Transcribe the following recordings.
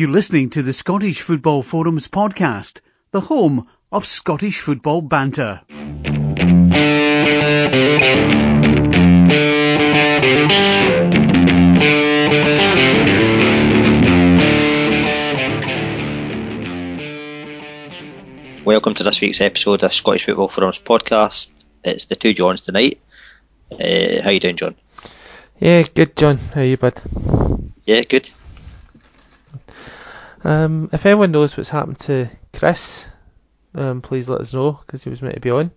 You're listening to the Scottish Football Forums podcast, the home of Scottish football banter. Welcome to this week's episode of Scottish Football Forums podcast. It's the two Johns tonight. Uh, how you doing, John? Yeah, good, John. How are you, bud? Yeah, good. Um, if anyone knows what's happened to Chris, um, please let us know because he was meant to be on.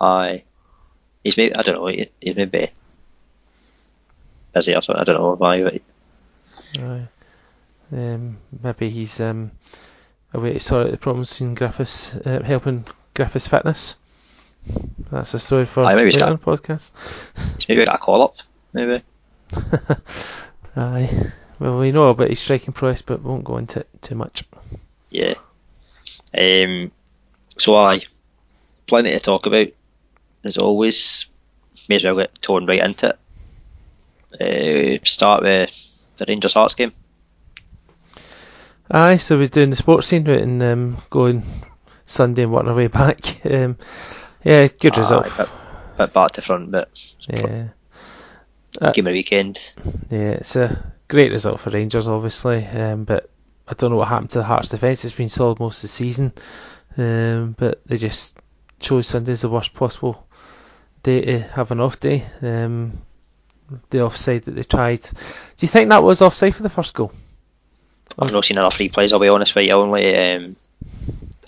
Aye. He's maybe, I don't know, he- he's maybe busy or something, I don't know why, but Aye. Um, maybe he's um, away to sort out the problems in Griffiths, uh, helping Griffiths Fitness. That's a story for Aye, maybe he's got- podcast. he's maybe got a call up, maybe. Aye. Well, we know about his striking prowess, but we won't go into it too much. Yeah. Um, so aye, plenty to talk about. As always, may as well get torn right into it. Uh, start with the Rangers Hearts game. Aye, so we're doing the sports scene route and um, going Sunday and working our way back. Um, yeah, good result. Aye, bit, bit back to front, but Yeah. Uh, game of weekend. Yeah, it's a great result for Rangers, obviously, um, but I don't know what happened to the Hearts defence. It's been solid most of the season, um, but they just chose Sunday as the worst possible day to have an off day. Um, the offside that they tried. Do you think that was offside for the first goal? I've not seen enough replays. I'll be honest with you. Only um,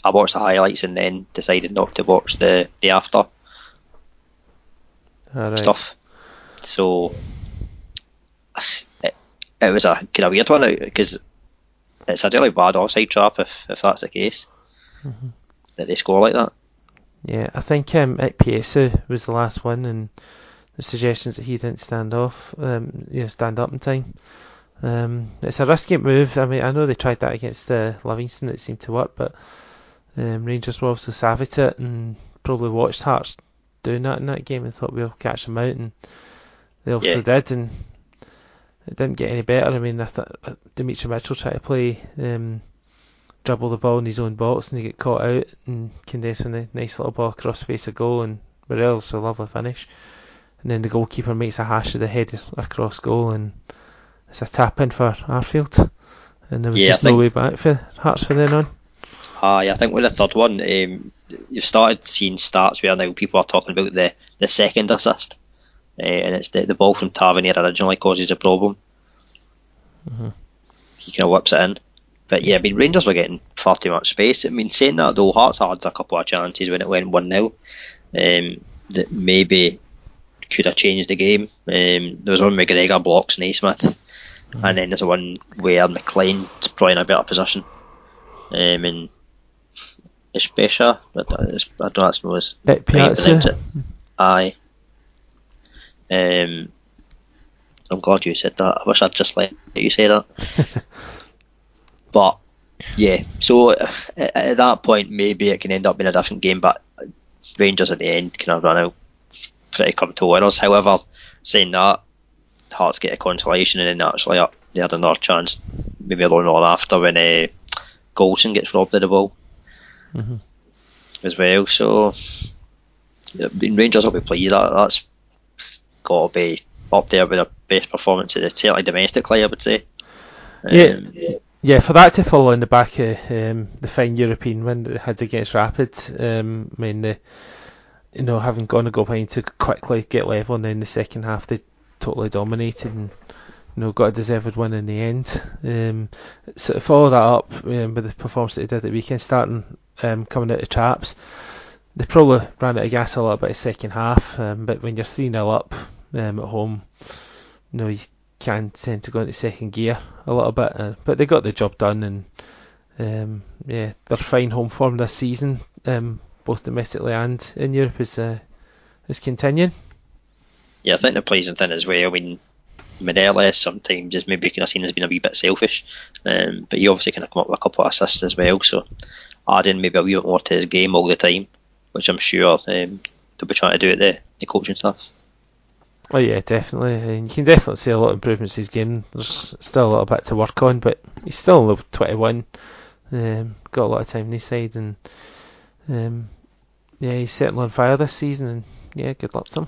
I watched the highlights and then decided not to watch the the after Alright. stuff. So it, it was a kind of weird one because it's a really bad offside trap if if that's the case that they score like that. Yeah, I think um, Ikpeazu was the last one, and the suggestions that he didn't stand off, um, you know, stand up in time. Um, it's a risky move. I mean, I know they tried that against uh, Livingston, it seemed to work, but um, Rangers were also savvy to it and probably watched Hearts doing that in that game and thought we'll catch them out, and they obviously Yeah. did, and it didn't get any better. I mean, I thought Demetri Mitchell tried to play. Um, dribble the ball in his own box and he get caught out and Candeias with a nice little ball across the face of goal and Morelos a lovely finish. And then the goalkeeper makes a hash of the head across goal and it's a tap in for Arfield. And there was Yeah, just no think- way back for Hearts from then on. Aye, I think with the third one, um, you've started seeing stats where now people are talking about the, the second assist, uh, and it's the, the ball from Tavernier originally causes a problem. He kind of whips it in. But yeah, I mean, Rangers were getting far too much space. I mean, saying that though, Hearts had a couple of chances when it went 1 0 um, that maybe could have changed the game. Um, there was one McGregor blocks Naismith, and then there's one where MacLean's probably in a better position. Um, and Espesha, I don't know that's known as Bit how you pronounce Piazza. Aye. Um, I'm glad you said that. I wish I'd just let you say that. but yeah, so uh, at, at that point, maybe it can end up being a different game. But Rangers at the end kind of run out pretty comfortable winners. However, saying that, Hearts get a consolation, and then actually up they had another chance, maybe a little on after when uh, Goldson gets robbed of the ball Mhm. as well. So Rangers will be pleased. That, that's got to be up there with the best performance of the certainly domestically, I would say. Yeah. Um, Yeah, for that to follow in the back of um, the fine European win that they had against Rapid, um, I mean, the, you know, having gone a goal behind to quickly get level, and then the second half they totally dominated and you know got a deserved win in the end. Um, so to follow that up um, with the performance that they did at the weekend, starting um, coming out of traps, they probably ran out of gas a little bit in the second half. Um, but when you're three 0 up um, at home, you know you can tend to go into second gear a little bit, uh, but they got the job done, and um, yeah, their fine home form this season, um, both domestically and in Europe, is uh, is continuing. yeah, I think the pleasing thing as well. I mean, Morelos sometimes is maybe kind of seen as being a wee bit selfish, um, but he obviously kind of come up with a couple of assists as well. So adding maybe a wee bit more to his game all the time, which I'm sure um, they'll be trying to do at the, the coaching staff. Oh yeah, definitely. And you can definitely see a lot of improvements in his game. There's still a little bit to work on, but he's still only 21. Um, got a lot of time on his side, and um, yeah, he's certainly on fire this season. And yeah, good luck to him.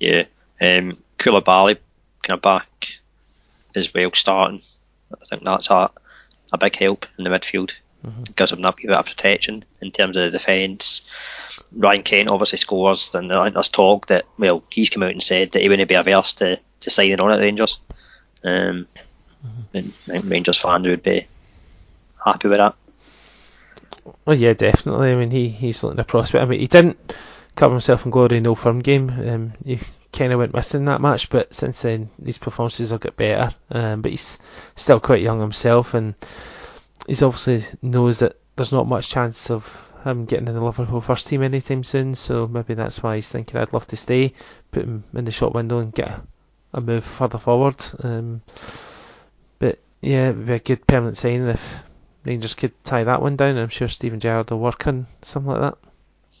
Yeah, um, Coulibaly kind of back as well starting. I think that's a, a big help in the midfield. Mm-hmm. Gives him that bit of protection in terms of the defence. Ryan Kent obviously scores, and there's talk that well he's come out and said that he wouldn't be averse to, to signing on at Rangers. Um, mm-hmm. and Rangers fans would be happy with that. Well, yeah, definitely. I mean, he he's looking a prospect. I mean, he didn't cover himself in glory in Old Firm game. Um, he kind of went missing that match, but since then his performances have got better. Um, but he's still quite young himself, and he's obviously knows that there's not much chance of him getting in the Liverpool first team anytime soon. So maybe that's why he's thinking I'd love to stay, put him in the shop window, and get a, move further forward. Um, but yeah, it'd be a good permanent signing if Rangers could tie that one down. I'm sure Steven Gerrard will work on something like that.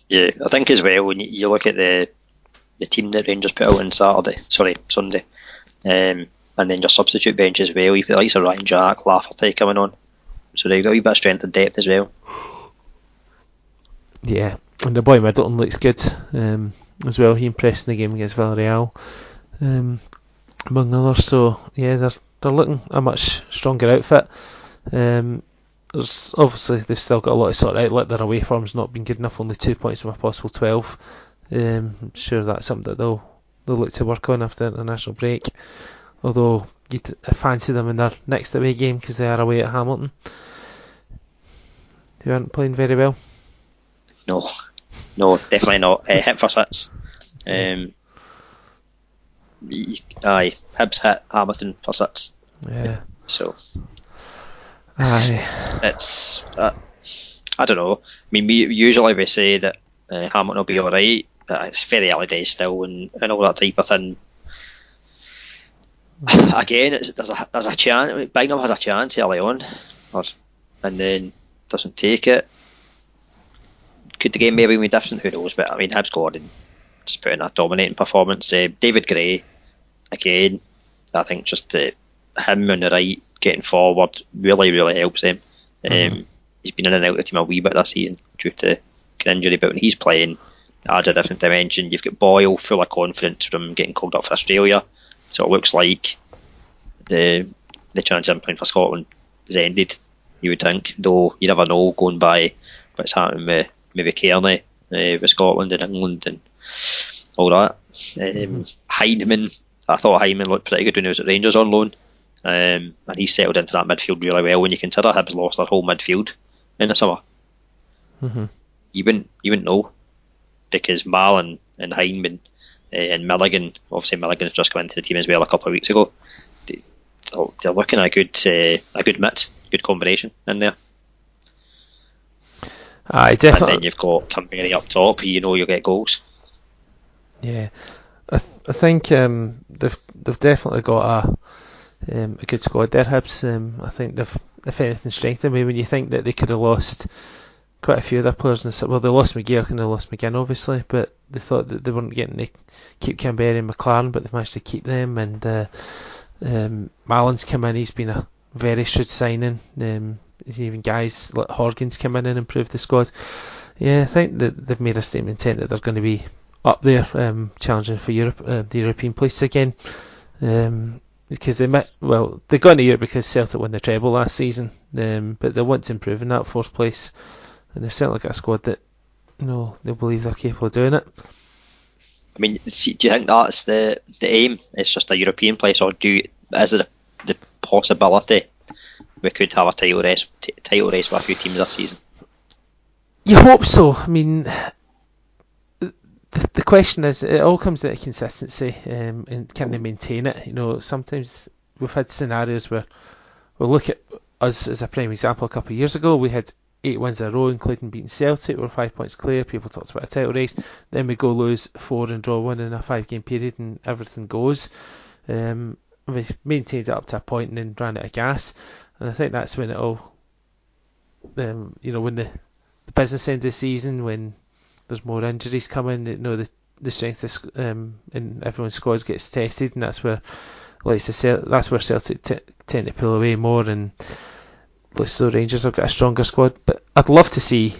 Yeah, I think as well when you look at the the team that Rangers put out on Saturday, sorry Sunday, um, and then your substitute bench as well. You've got the likes of Ryan Jack, Lafferty coming on, so they've got a wee bit of strength and depth as well. Yeah, and the boy Middleton looks good um, as well. He impressed in the game against Villarreal, um, among others. So yeah, they're they're looking a much stronger outfit. Um, there's obviously they've still got a lot of sort of out. Like their away form's not been good enough. Only two points from a possible twelve. Um, I'm sure that's something that they'll they'll look to work on after the international break. Although you'd fancy them in their next away game because they are away at Hamilton. They aren't playing very well. No, no, definitely not. Uh, hit for six. Um, aye, Hibs hit Hamilton for six. Yeah. So Aye. It's uh, I don't know. I mean, we, usually we say that uh, Hamilton will be all right. But it's very early days still, and, and all that type of thing. Again, there's a there's a chance. Bingham has a chance early on, or, and then doesn't take it. Could the game maybe be different? Who knows? But I mean, Hibs Gordon just put in a dominating performance. Uh, David Gray, again, I think just uh, him on the right getting forward really, really helps them. Mm-hmm. Um, he's been in and out of the team a wee bit this season due to injury, but when he's playing, adds a different dimension. You've got Boyle full of confidence from getting called up for Australia, so it looks like the the chance of him playing for Scotland is ended. You would think, though you never know going by what's happening with maybe Kearney uh, with Scotland and England and all that. Um, mm-hmm. I thought Hyndman looked pretty good when he was at Rangers on loan. Um, and he settled into that midfield really well when you consider Hibs lost their whole midfield in the summer. Mm-hmm. You wouldn't you wouldn't know because Mallan and Hyndman uh, and Milligan, obviously Milligan's just come into the team as well a couple of weeks ago. They, are looking at a good uh, a good mix, good combination in there. I definitely. And then you've got Kamberi up top. You know you'll get goals. Yeah, I, th- I think um, they've they've definitely got a um, a good squad there, Hibs. Um, I think they've, if anything, strengthened. Mean, when you think that they could have lost quite a few of their players, in the, well, they lost McGeouch and they lost McGinn, obviously, but they thought that they weren't getting to keep Kamberi and Maclaren, but they managed to keep them. And uh, um, Mallan's come in; he's been a very shrewd signing. Um, even guys like Horgan's come in and improved the squad. Yeah, I think that they've made a statement intent that they're going to be up there, um, challenging for Europe, uh, the European place again. Um, because they met well they got into Europe because Celtic won the treble last season, um, but they want to improve in that fourth place, and they've certainly got a squad that you know they believe they're capable of doing it. I mean, see, do you think that's the the aim? It's just a European place, or do is there the possibility we could have a title race t- title race with a few teams this season? You hope so. I mean, the, the question is, it all comes down to consistency um, and can they maintain it? You know, sometimes we've had scenarios where we'll look at us as a prime example. A couple of years ago, we had eight wins in a row, including beating Celtic. We're five points clear. People talked about a title race. Then we go lose four and draw one in a five game period, and everything goes. Um, we maintained it up to a point and then ran out of gas. And I think that's when it all, um, you know, when the, the business end of the season, when there's more injuries coming. You know, the the strength of, um, in everyone's squads gets tested, and that's where like say, that's where Celtic t- tend to pull away more, and so Rangers have got a stronger squad. But I'd love to see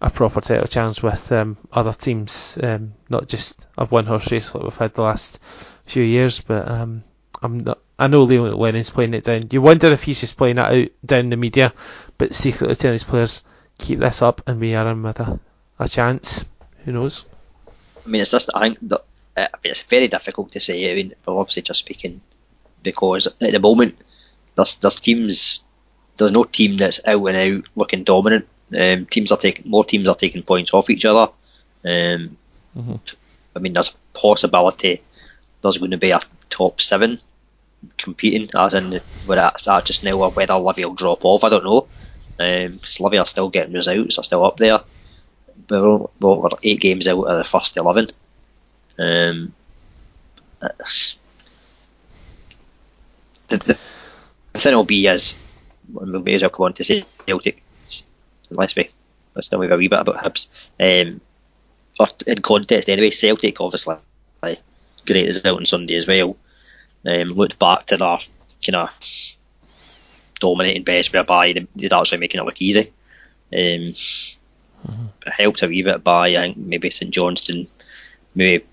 a proper title challenge with um, other teams, um, not just a one horse race like we've had the last few years. But um, I'm not, I know Leo Lennon's playing it down. You wonder if he's just playing it out down the media, but secretly telling his players keep this up and we are in with a, a chance. Who knows? I mean, it's just I think that I mean, it's very difficult to say. I mean, we're obviously just speaking because at the moment there's there's teams there's no team that's out and out looking dominant. Um, teams are taking more teams are taking points off each other. Um, mm-hmm. I mean, there's a possibility there's going to be a top seven competing, as in whether it's at just now or whether Livy will drop off. I don't know. Because um, Livy are still getting results, are still up there. But we're, we're eight games out of the first eleven. Um, the, the, the thing will be is, we may as well come on to say Celtic, let's be, let's tell me a wee bit about Hibs. Um, in context anyway, Celtic obviously like, great result on Sunday as well. Um, looked back to their kind of dominating best whereby they'd actually making it look easy. Um, mm-hmm. Helped a wee bit by I think maybe St Johnstone maybe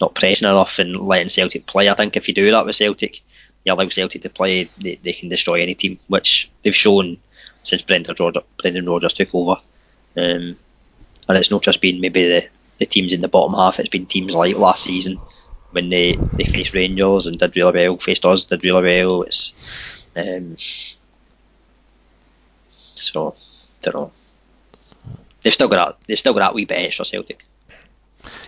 not pressing enough and letting Celtic play. I think if you do that with Celtic, you allow Celtic to play, they, they can destroy any team, which they've shown since Brendan Rodgers, took over. Um, and it's not just been maybe the, the teams in the bottom half, it's been teams like last season when they, they faced Rangers and did really well, faced us, did really well. It's um, so don't know. They've still got that. They've still got that wee bit extra Celtic.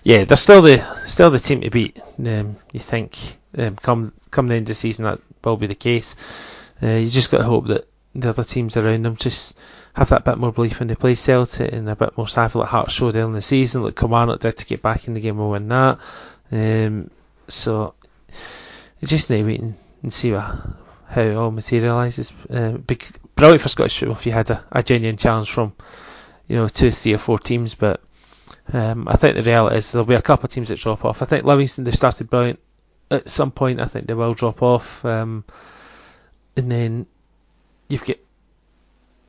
Yeah, they're still the still the team to beat. Um, you think um, come come the end of the season that will be the case. Uh, you just got to hope that the other teams around them just have that bit more belief when they play Celtic and a bit more savvy like Hearts showed early in the season, like Kilmarnock did to get back in the game and win that. Um, so just need to wait and, see what, how it all materialises. Uh, brilliant for Scottish football if you had a, a genuine challenge from you know two, three, or four teams, but um, I think the reality is there'll be a couple of teams that drop off. I think Livingston they started brilliant. At some point, I think they will drop off, um, and then you've got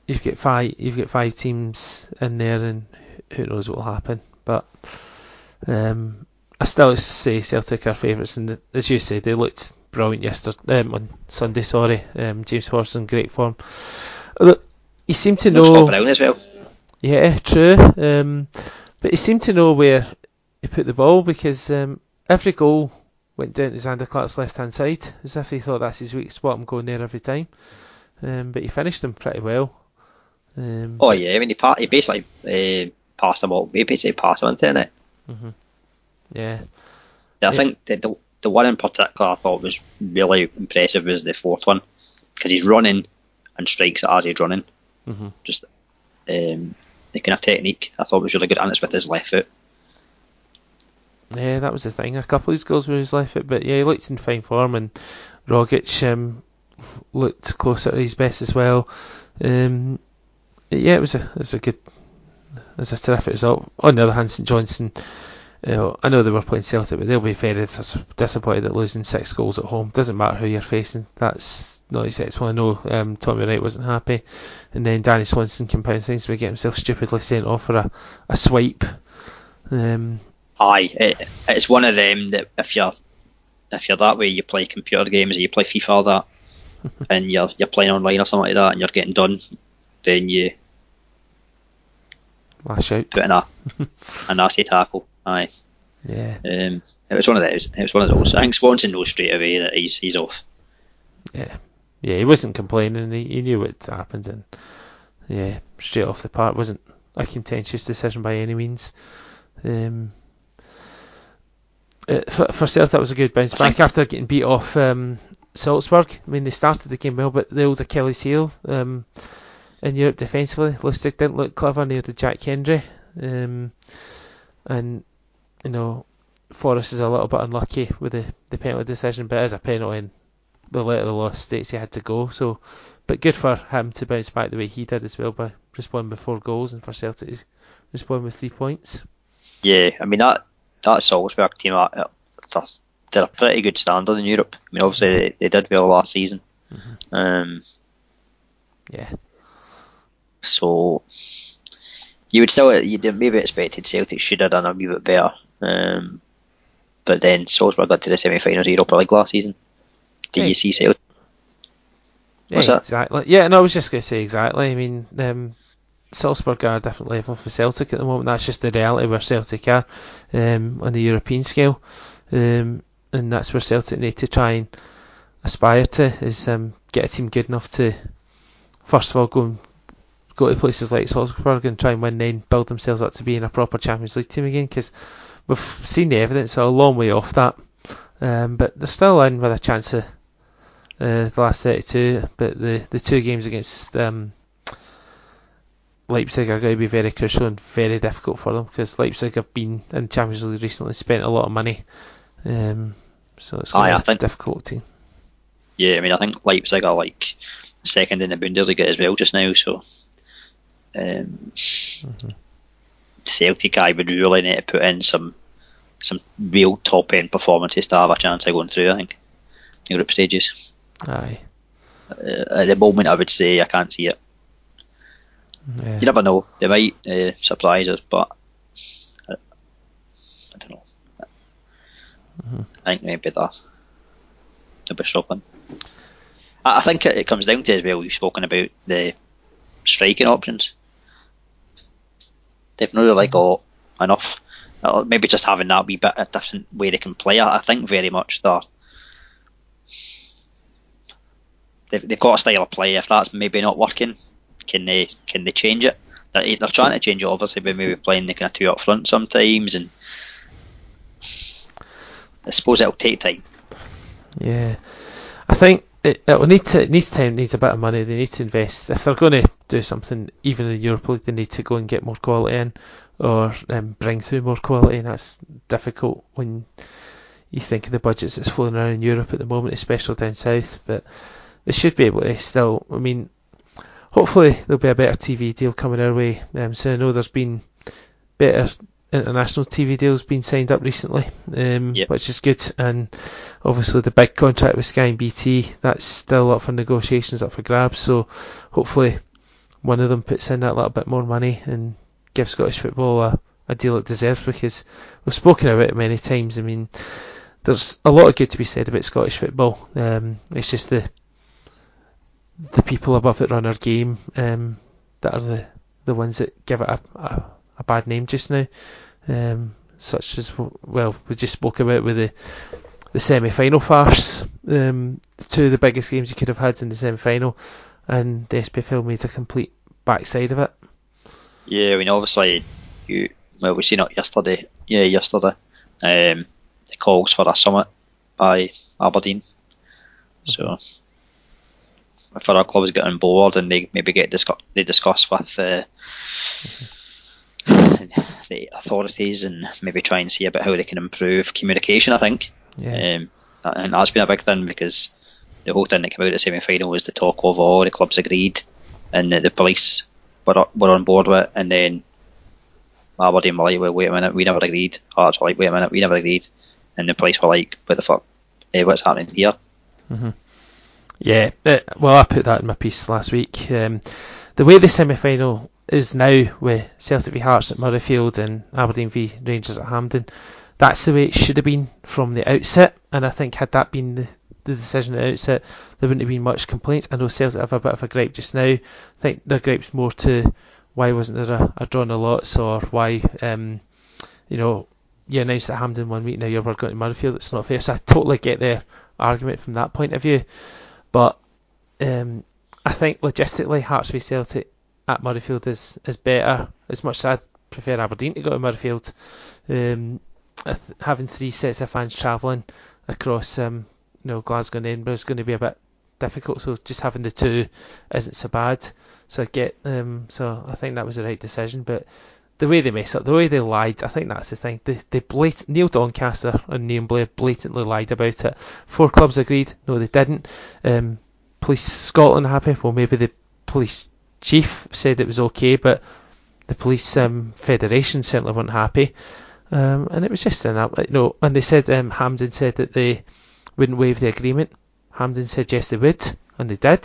you've got five you've got five teams in there, and who knows what will happen. But um, I still say Celtic are favourites, and as you say, they looked brilliant yesterday um, on Sunday. Sorry, um, James Forrest in great form. Look, he seemed to know. Brown as well. Yeah, true. Um, but he seemed to know where he put the ball because um, every goal went down to Zander Clark's left hand side, as if he thought that's his weak spot. I'm going there every time. Um, but he finished them pretty well. Um, oh yeah, I mean he, he basically uh, passed them all. He basically passed them into it. Mm-hmm. Yeah. I think the, the the one in particular I thought was really impressive was the fourth one because he's running and strikes it as he's running. Mm-hmm. Just um, the kind of technique I thought was really good, and it's with his left foot. Yeah, that was the thing. A couple of his goals were his left foot, but yeah, he looked in fine form, and Rogic um, looked closer to his best as well. Um, yeah, it was a it was a good, it was a terrific result. On the other hand, St Johnstone you know, I know they were playing Celtic, but they'll be very dis- disappointed at losing six goals at home. Doesn't matter who you're facing. That's not acceptable. I know um, Tommy Wright wasn't happy, and then Danny Swanson compounds things by getting himself stupidly sent off for a, a swipe. Um, Aye, it, it's one of them that if you're if you're that way, you play computer games or you play FIFA or that, and you're you're playing online or something like that, and you're getting done, then you lash out, put in a a nasty tackle. Aye. Yeah. Um, it was one of those. It was one of those. I think Swanson knows straight away that he's he's off. Yeah. Yeah, he wasn't complaining. He, he knew what happened, and yeah, straight off the part wasn't a contentious decision by any means. Um, uh, for, for Celtic, that was a good bounce back after getting beat off um, Salzburg. I mean, they started the game well, but the old Achilles heel um, in Europe defensively, Lustig didn't look clever near the Jack Hendry. Um, and you know Forrest is a little bit unlucky with the, the penalty decision, but as a penalty, and the letter of the law states he had to go. So, but good for him to bounce back the way he did as well by responding with four goals, and for Celtic to respond with three points. Yeah, I mean that that Salzburg team are they're a pretty good standard in Europe. I mean, obviously they, they did well last season. Mm-hmm. Um, yeah. So you would still you maybe expected Celtic should have done a wee bit better. Um, but then Salzburg got to the semi-finals of Europa League last season. Did hey. you see Celtic? What's yeah, that? exactly. Yeah, no, I was just going to say exactly. I mean, um, Salzburg are a different level for Celtic at the moment. That's just the reality where Celtic are um, on the European scale, um, and that's where Celtic need to try and aspire to is um, get a team good enough to first of all go and go to places like Salzburg and try and win, then build themselves up to being a proper Champions League team again. Because we've seen the evidence; they're a long way off that, um, but they're still in with a chance of uh, the last 32. But the the two games against um, Leipzig are going to be very crucial and very difficult for them because Leipzig have been in Champions League recently, spent a lot of money, um, so it's going to be a difficult team. Yeah, I mean, I think Leipzig are like second in the Bundesliga as well just now, so um, mm-hmm. Celtic I would really need to put in some some real top end performances to have a chance of going through. I think in group stages. Aye. Uh, at the moment, I would say I can't see it. Yeah. You never know. They might uh, surprise us, but I, I don't know. Mm-hmm. I think maybe that they'll be struggling. I, I think it, it, comes down to as well. We've spoken about the striking options. They've not really got enough. Uh, maybe just having that wee bit a different way they can play. I, I think very much that they've, they've got a style of play. If that's maybe not working, can they can they change it? They're, they're trying to change it obviously by maybe playing the kind of two up front sometimes, and I suppose it'll take time. Yeah, I think it, it will need to it needs time, needs a bit of money. They need to invest if they're going to do something. Even in Europe League, they need to go and get more quality in, or um, bring through more quality, and that's difficult when you think of the budgets that's flowing around in Europe at the moment, especially down south. But they should be able to still. I mean, hopefully there'll be a better TV deal coming our way. Um, so I know there's been better international TV deals being signed up recently, um, yep. which is good. And obviously the big contract with Sky and BT, that's still up for negotiations, up for grabs. So hopefully one of them puts in that little bit more money and gives Scottish football a, a deal it deserves because we've spoken about it many times. I mean, there's a lot of good to be said about Scottish football. Um, it's just the the people above it run our game um, that are the, the ones that give it a, a, a bad name just now. Um, such as well, we just spoke about with the the semi-final farce. Um, two of the biggest games you could have had in the semi-final, and the SPFL made a complete backside of it. Yeah, I mean, obviously, you well, we seen it yesterday. Yeah, yesterday. Um, the calls for a summit by Aberdeen. So for our clubs get on board and they maybe get discuss they discuss with uh, the authorities and maybe try and see about how they can improve communication. I think, yeah. um, and that's been a big thing because the whole thing that came out at the semi final was the talk of all the clubs agreed and the, the police were were on board with it, and then Aberdeen were like, well, wait a minute, we never agreed. Hearts were like, wait a minute, we never agreed, and the police were like, what the fuck, eh, what's happening here? Mm-hmm. Yeah, uh, well, I put that in my piece last week. Um, the way the semi final is now with Celtic v Hearts at Murrayfield and Aberdeen v Rangers at Hampden, that's the way it should have been from the outset. And I think had that been the, the decision at the outset, there wouldn't have been much complaints. I know Celtic have a bit of a gripe just now. I think their gripe's more to why wasn't there a, a drawn a lots or why, um, you know, you announced that Hampden one week now you're going to Murrayfield. It's not fair. So I totally get their argument from that point of view. Um, I think logistically, Hearts v Celtic at Murrayfield is, is better. As much as I prefer Aberdeen to go to Murrayfield, um, having three sets of fans travelling across um, you know Glasgow and Edinburgh is going to be a bit difficult. So just having the two isn't so bad. So I get um, so I think that was the right decision. But the way they mess up, the way they lied, I think that's the thing. They, they blat- Neil Doncaster and Neil Blair blatantly lied about it. Four clubs agreed. No, they didn't. Um, Police Scotland happy. Well, maybe the police chief said it was okay, but the police um, federation certainly weren't happy. Um, and it was just an, you know, and they said um, Hampden said that they wouldn't waive the agreement. Hampden said yes they would, and they did.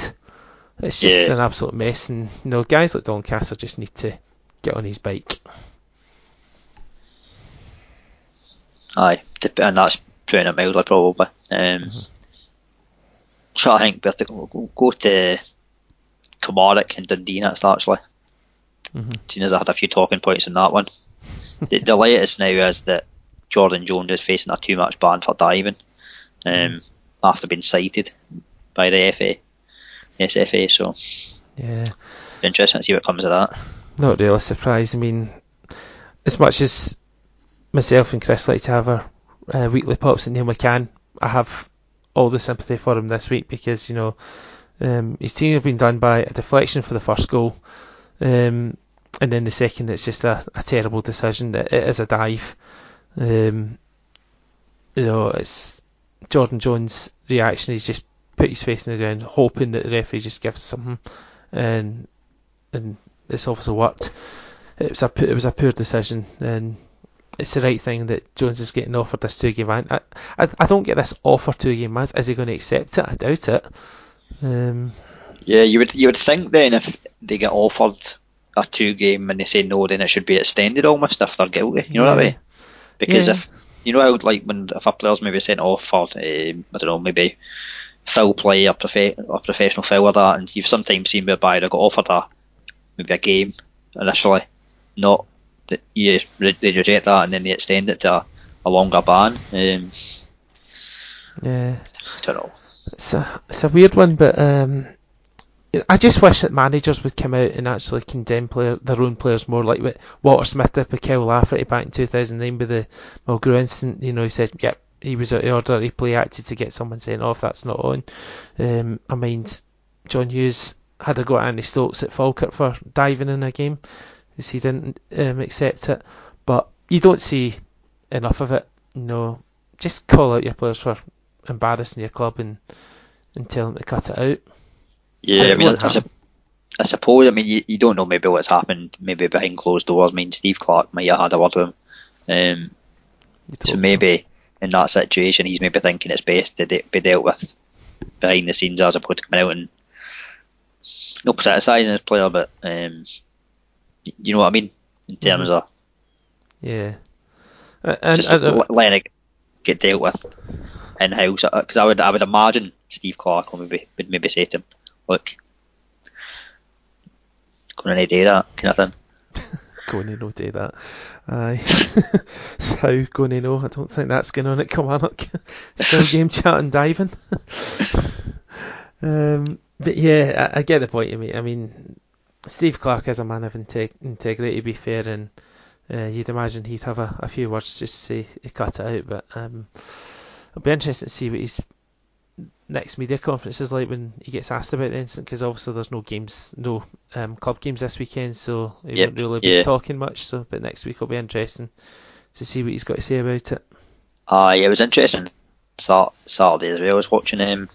It's just Yeah. an absolute mess, and you know, guys like Doncaster just need to get on his bike. Aye, and that's putting it mildly probably. Um, So I think we have to go, go- to Kilmarnock and Dundee next actually. Mhm. Seeing as I had a few talking points on that one. the, the latest now is that Jordan Jones is facing a too much ban for diving um, after being cited by the FA, SFA. So Yeah. interesting to see what comes of that. not really surprised. I mean, as much as myself and Chris like to have our uh, weekly pops at Neil McCann, I have all the sympathy for him this week because you know um, his team have been done by a deflection for the first goal, um, and then the second it's just a, a terrible decision. It, it is a dive. Um, you know, it's Jordan Jones' reaction. He's just put his face in the ground, hoping that the referee just gives something, and and it's obviously worked. It was a it was a poor decision, and it's the right thing that Jones is getting offered this two game. I, I I don't get this offer two game ban. Is he going to accept it? I doubt it. Um, Yeah, you would you would think then if they get offered a two game and they say no, then it should be extended almost if they're guilty. You know what I mean? Because Yeah. if you know how like when if a player's maybe sent off for um, I don't know maybe foul play or, or professional foul or that, and you've sometimes seen whereby they got offered a maybe a game initially, not you they reject that and then they extend it to a, a longer ban. Um, yeah, I don't know. it's a it's a weird one, but um, I just wish that managers would come out and actually condemn player, their own players more, like what Walter Smith did with Kyle Lafferty back in 2009 with the Mulgrew incident. You know, he said, "Yep, he was out of order. He play acted to get someone sent off. That's not on." Um, I mean, John Hughes had a go at Andy Stokes at Falkirk for diving in a game, he didn't um, accept it. But you don't see enough of it. You know, just call out your players for embarrassing your club and and tell them to cut it out. Yeah, I mean, I, sup- I suppose. I mean, you, you don't know maybe what's happened, maybe behind closed doors. I mean, Steve Clarke might have had a word with him. Um, so maybe in that situation, he's maybe thinking it's best to de- be dealt with behind the scenes as opposed to coming out and not criticising his player, but um, you know what I mean in terms of Yeah. Uh, And, just and, uh, letting it get dealt with in house. Because I would, I would imagine Steve Clarke would maybe would maybe say to him, "Look, going to do that kind of thing." going to do that. Aye. so going to know. I don't think that's going on at Kilmarnock. Still game chat and diving. um, but yeah, I, I get the point you make. I mean, Steve Clarke is a man of integ- integrity, to be fair, and uh, you'd imagine he'd have a, a few words just to say he cut it out. But um, it'll be interesting to see what his next media conference is like when he gets asked about the incident, because obviously there's no games, no um, club games this weekend, so he Yep, won't really be yeah. talking much. So, but next week will be interesting to see what he's got to say about it. Uh, yeah, it was interesting. Sat- Saturday as well. I was watching um,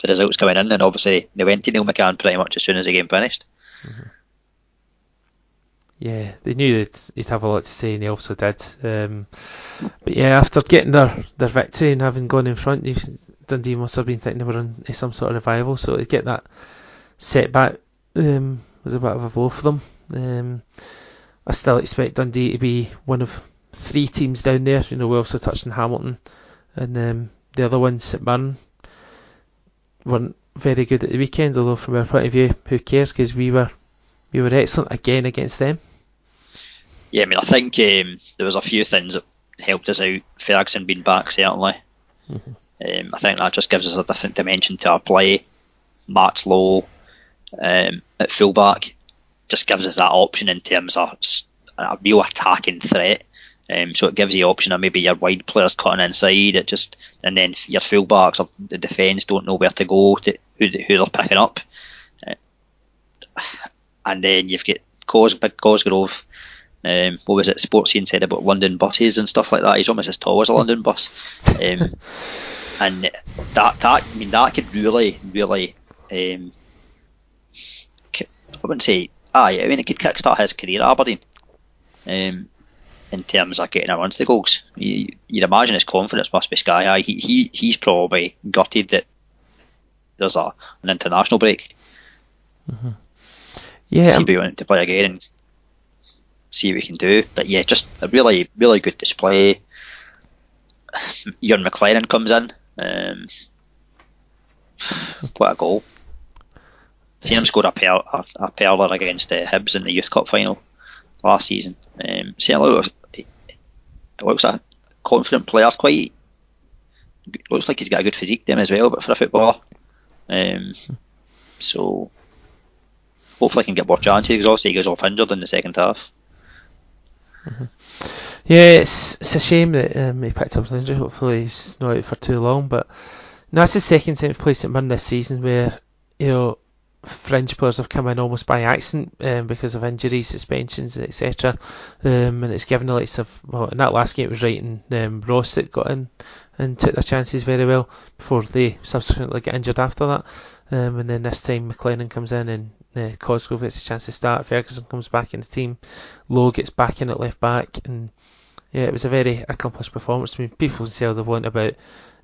the results coming in, and obviously they went to Neil McCann pretty much as soon as the game finished. Yeah, they knew he'd have a lot to say, and he also did. Um, but yeah, after getting their, their victory and having gone in front, Dundee must have been thinking they were on some sort of revival. So to get that setback um, was a bit of a blow for them. Um, I still expect Dundee to be one of three teams down there. You know, we also touched on Hamilton, and um, the other ones, St Mirren, weren't very good at the weekend. Although from our point of view, who cares? Because we were we were excellent again against them. Yeah, I mean, I think um, there was a few things that helped us out. Ferguson being back certainly. Mhm. Um, I think that just gives us a different dimension to our play. Max Lowe um, at fullback just gives us that option in terms of a real attacking threat. Um, so it gives you the option of maybe your wide players cutting inside. It just and then your fullbacks or the defence don't know where to go to who, who they're picking up. Uh, and then you've got Cos- Big Cosgrove. Um, what was it? Sportscene said about London buses and stuff like that. He's almost as tall as a London bus. Um, and that that I mean that could really really um, I wouldn't say aye I mean it could kickstart his career at Aberdeen. Um, in terms of getting around to the goals. You, would imagine his confidence must be sky high. He, he he's probably gutted that there's a an international break. Mm-hmm. Yeah, see if he want to play again and see what we can do. But yeah, just a really really good display. Ian McLennan comes in. Um, what a goal! Him scored a, per, a, a perler against uh, Hibs in the Youth Cup final last season. Um, certainly looks, looks a confident player. Quite looks like he's got a good physique to him as well, but for a footballer. Um, so hopefully I can get more chances because obviously he goes off injured in the second half. Mm-hmm. Yeah, it's it's a shame that um, he picked up an injury. Hopefully he's not out for too long. But no, that's the second time he's played St Mirren this season where you know fringe players have come in almost by accident um, because of injuries, suspensions, etc. Um, and it's given the likes of well, in that last game it was Wright and um, Ross that got in and took their chances very well before they subsequently get injured after that. Um, and then this time McLennan comes in and uh, Cosgrove gets a chance to start. Ferguson comes back in the team. Lowe gets back in at left back, and yeah, it was a very accomplished performance. I mean, people say all they want about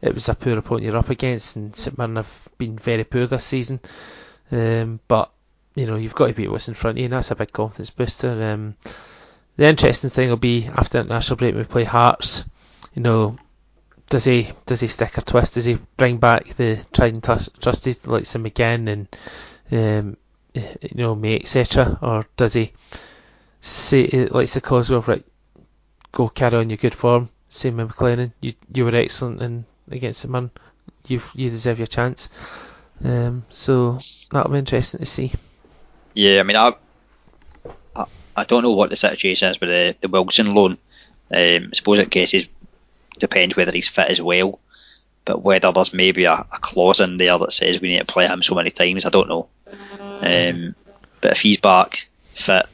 it was a poor opponent you're up against, and St Mirren have been very poor this season. Um, but you know, you've got to beat what's in front of you, and that's a big confidence booster. Um, the interesting thing will be after international break, we play Hearts. You know, does he does he stick or twist? Does he bring back the tried and trusted like Sim again and um, you know me etc. Or does he say like the Cosgrove right? Go carry on your good form. Same with McLennan. You you were excellent in against the man. You you deserve your chance. Um, so that'll be interesting to see. Yeah, I mean, I, I, I don't know what the situation is with the, the Wilson loan. Um, I suppose it cases depends whether he's fit as well, but whether there's maybe a, a, clause in there that says we need to play him so many times, I don't know. Um, but if he's back fit,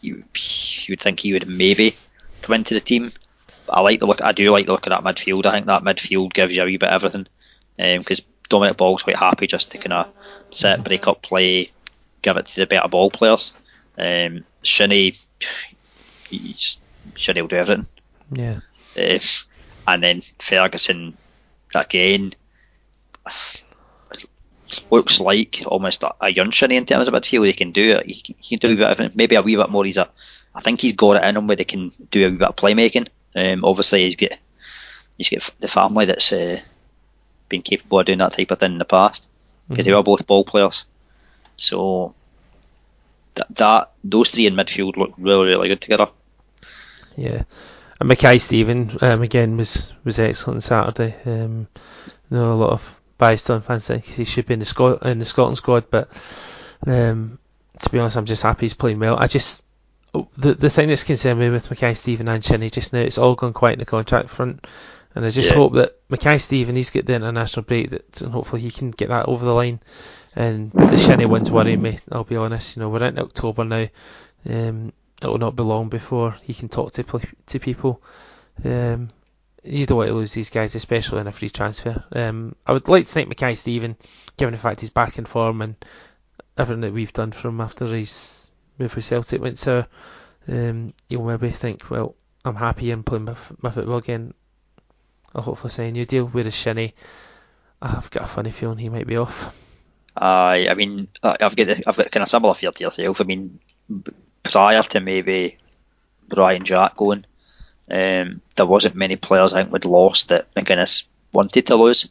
you you would think he would maybe come into the team. But I like the look. I do like the look of that midfield. I think that midfield gives you a wee bit of everything because um, Dominic Ball's quite happy just to kind of set, break up play, give it to the better ball players. Um, Shinnie, Shinnie will do everything. Yeah. If and then Ferguson again looks like almost a, a young Shinnie in terms of midfield. He can do it. He, he, can do a bit of maybe a wee bit more. He's a, I think he's got it in him where they can do a wee bit of playmaking. Um, obviously he's got he's got the family that's uh, been capable of doing that type of thing in the past because mm-hmm. they were both ball players. So that, that those three in midfield look really really good together. Yeah, and Mackay Steven um, again was was excellent Saturday. Um, you know a lot of Biaston fans think he should be in the Scot- in the Scotland squad, but um, to be honest, I'm just happy he's playing well. I just oh, the the thing that's concerning me with Mackay Steven and Shinnie just now, it's all gone quiet in the contract front. And I just yeah. hope that Mackay Steven he's got the international break that and hopefully he can get that over the line. And but the Shinnie one's worrying me. I'll be honest. You know we're in October now. Um, it will not be long before he can talk to to people. Um, you don't want to lose these guys, especially in a free transfer. Um, I would like to think Mackay Steven, given the fact he's back in form and everything that we've done from him after his move with Celtic went so, um, you'll maybe think, well, I'm happy in playing my, my football again. I'll hopefully sign a new deal. with a Shinnie, I've got a funny feeling he might be off. Uh, I mean, I've got I've got kind of similar fear to yourself. I mean, prior to maybe Ryan Jack going, um, there wasn't many players I think we'd lost that McInnes wanted to lose.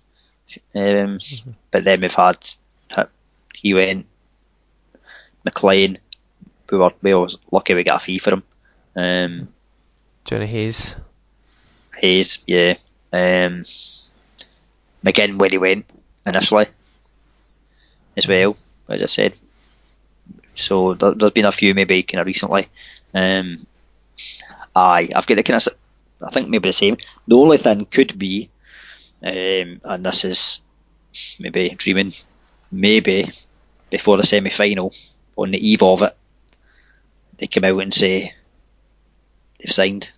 Um, mm-hmm. But then we've had he went McLean. We were we were lucky we got a fee for him. Um, Johnny Hayes. Hayes, yeah. Um, McGinn when he went initially as well, as I said. So there, has been a few maybe kind of recently. Um, aye, I've got the kind of, I think maybe the same. The only thing could be, um, and this is maybe dreaming, maybe before the semi final, on the eve of it, they come out and say they've signed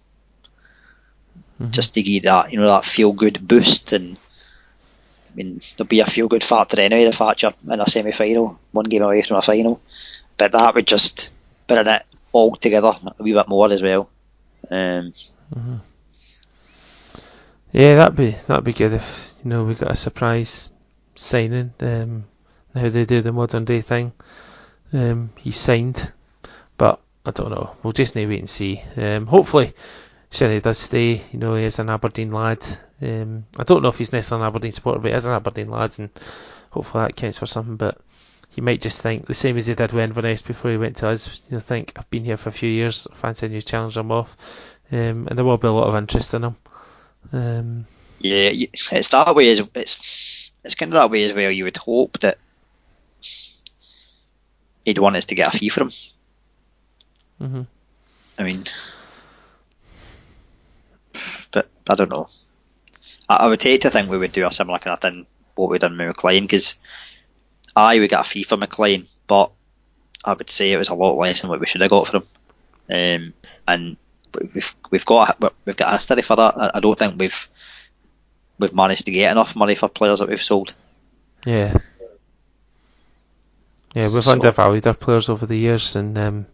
mm-hmm. just to give that you know that feel good boost and I mean there'll be a feel good factor anyway the fact you're in a semi final one game away from a final but that would just bring it all together a wee bit more as well Um, Mm-hmm. Yeah, that'd be that'd be good if you know we got a surprise signing. Um, how they do the modern day thing. Um, he's signed, but I don't know. We'll just need to wait and see. Um, hopefully, Shinnie does stay. You know, he is an Aberdeen lad. Um, I don't know if he's necessarily an Aberdeen supporter, but he is an Aberdeen lad, and hopefully that counts for something. But he might just think the same as he did with Inverness before he went to us. You know, think I've been here for a few years, fancy a new challenge. I'm off, um, and there will be a lot of interest in him. Um, yeah, it's that way as it's it's kind of that way as well. You would hope that he'd want us to get a fee for him. hmm I mean, but I don't know. I, I would hate to think we would do a similar kind of thing what we done with McLean because I we got a fee for McLean, but I would say it was a lot less than what we should have got for him. Um, and we've we've got we've got a history for that. I, I don't think we've we've managed to get enough money for players that we've sold. Yeah. Yeah, we've So- undervalued our players over the years, and um,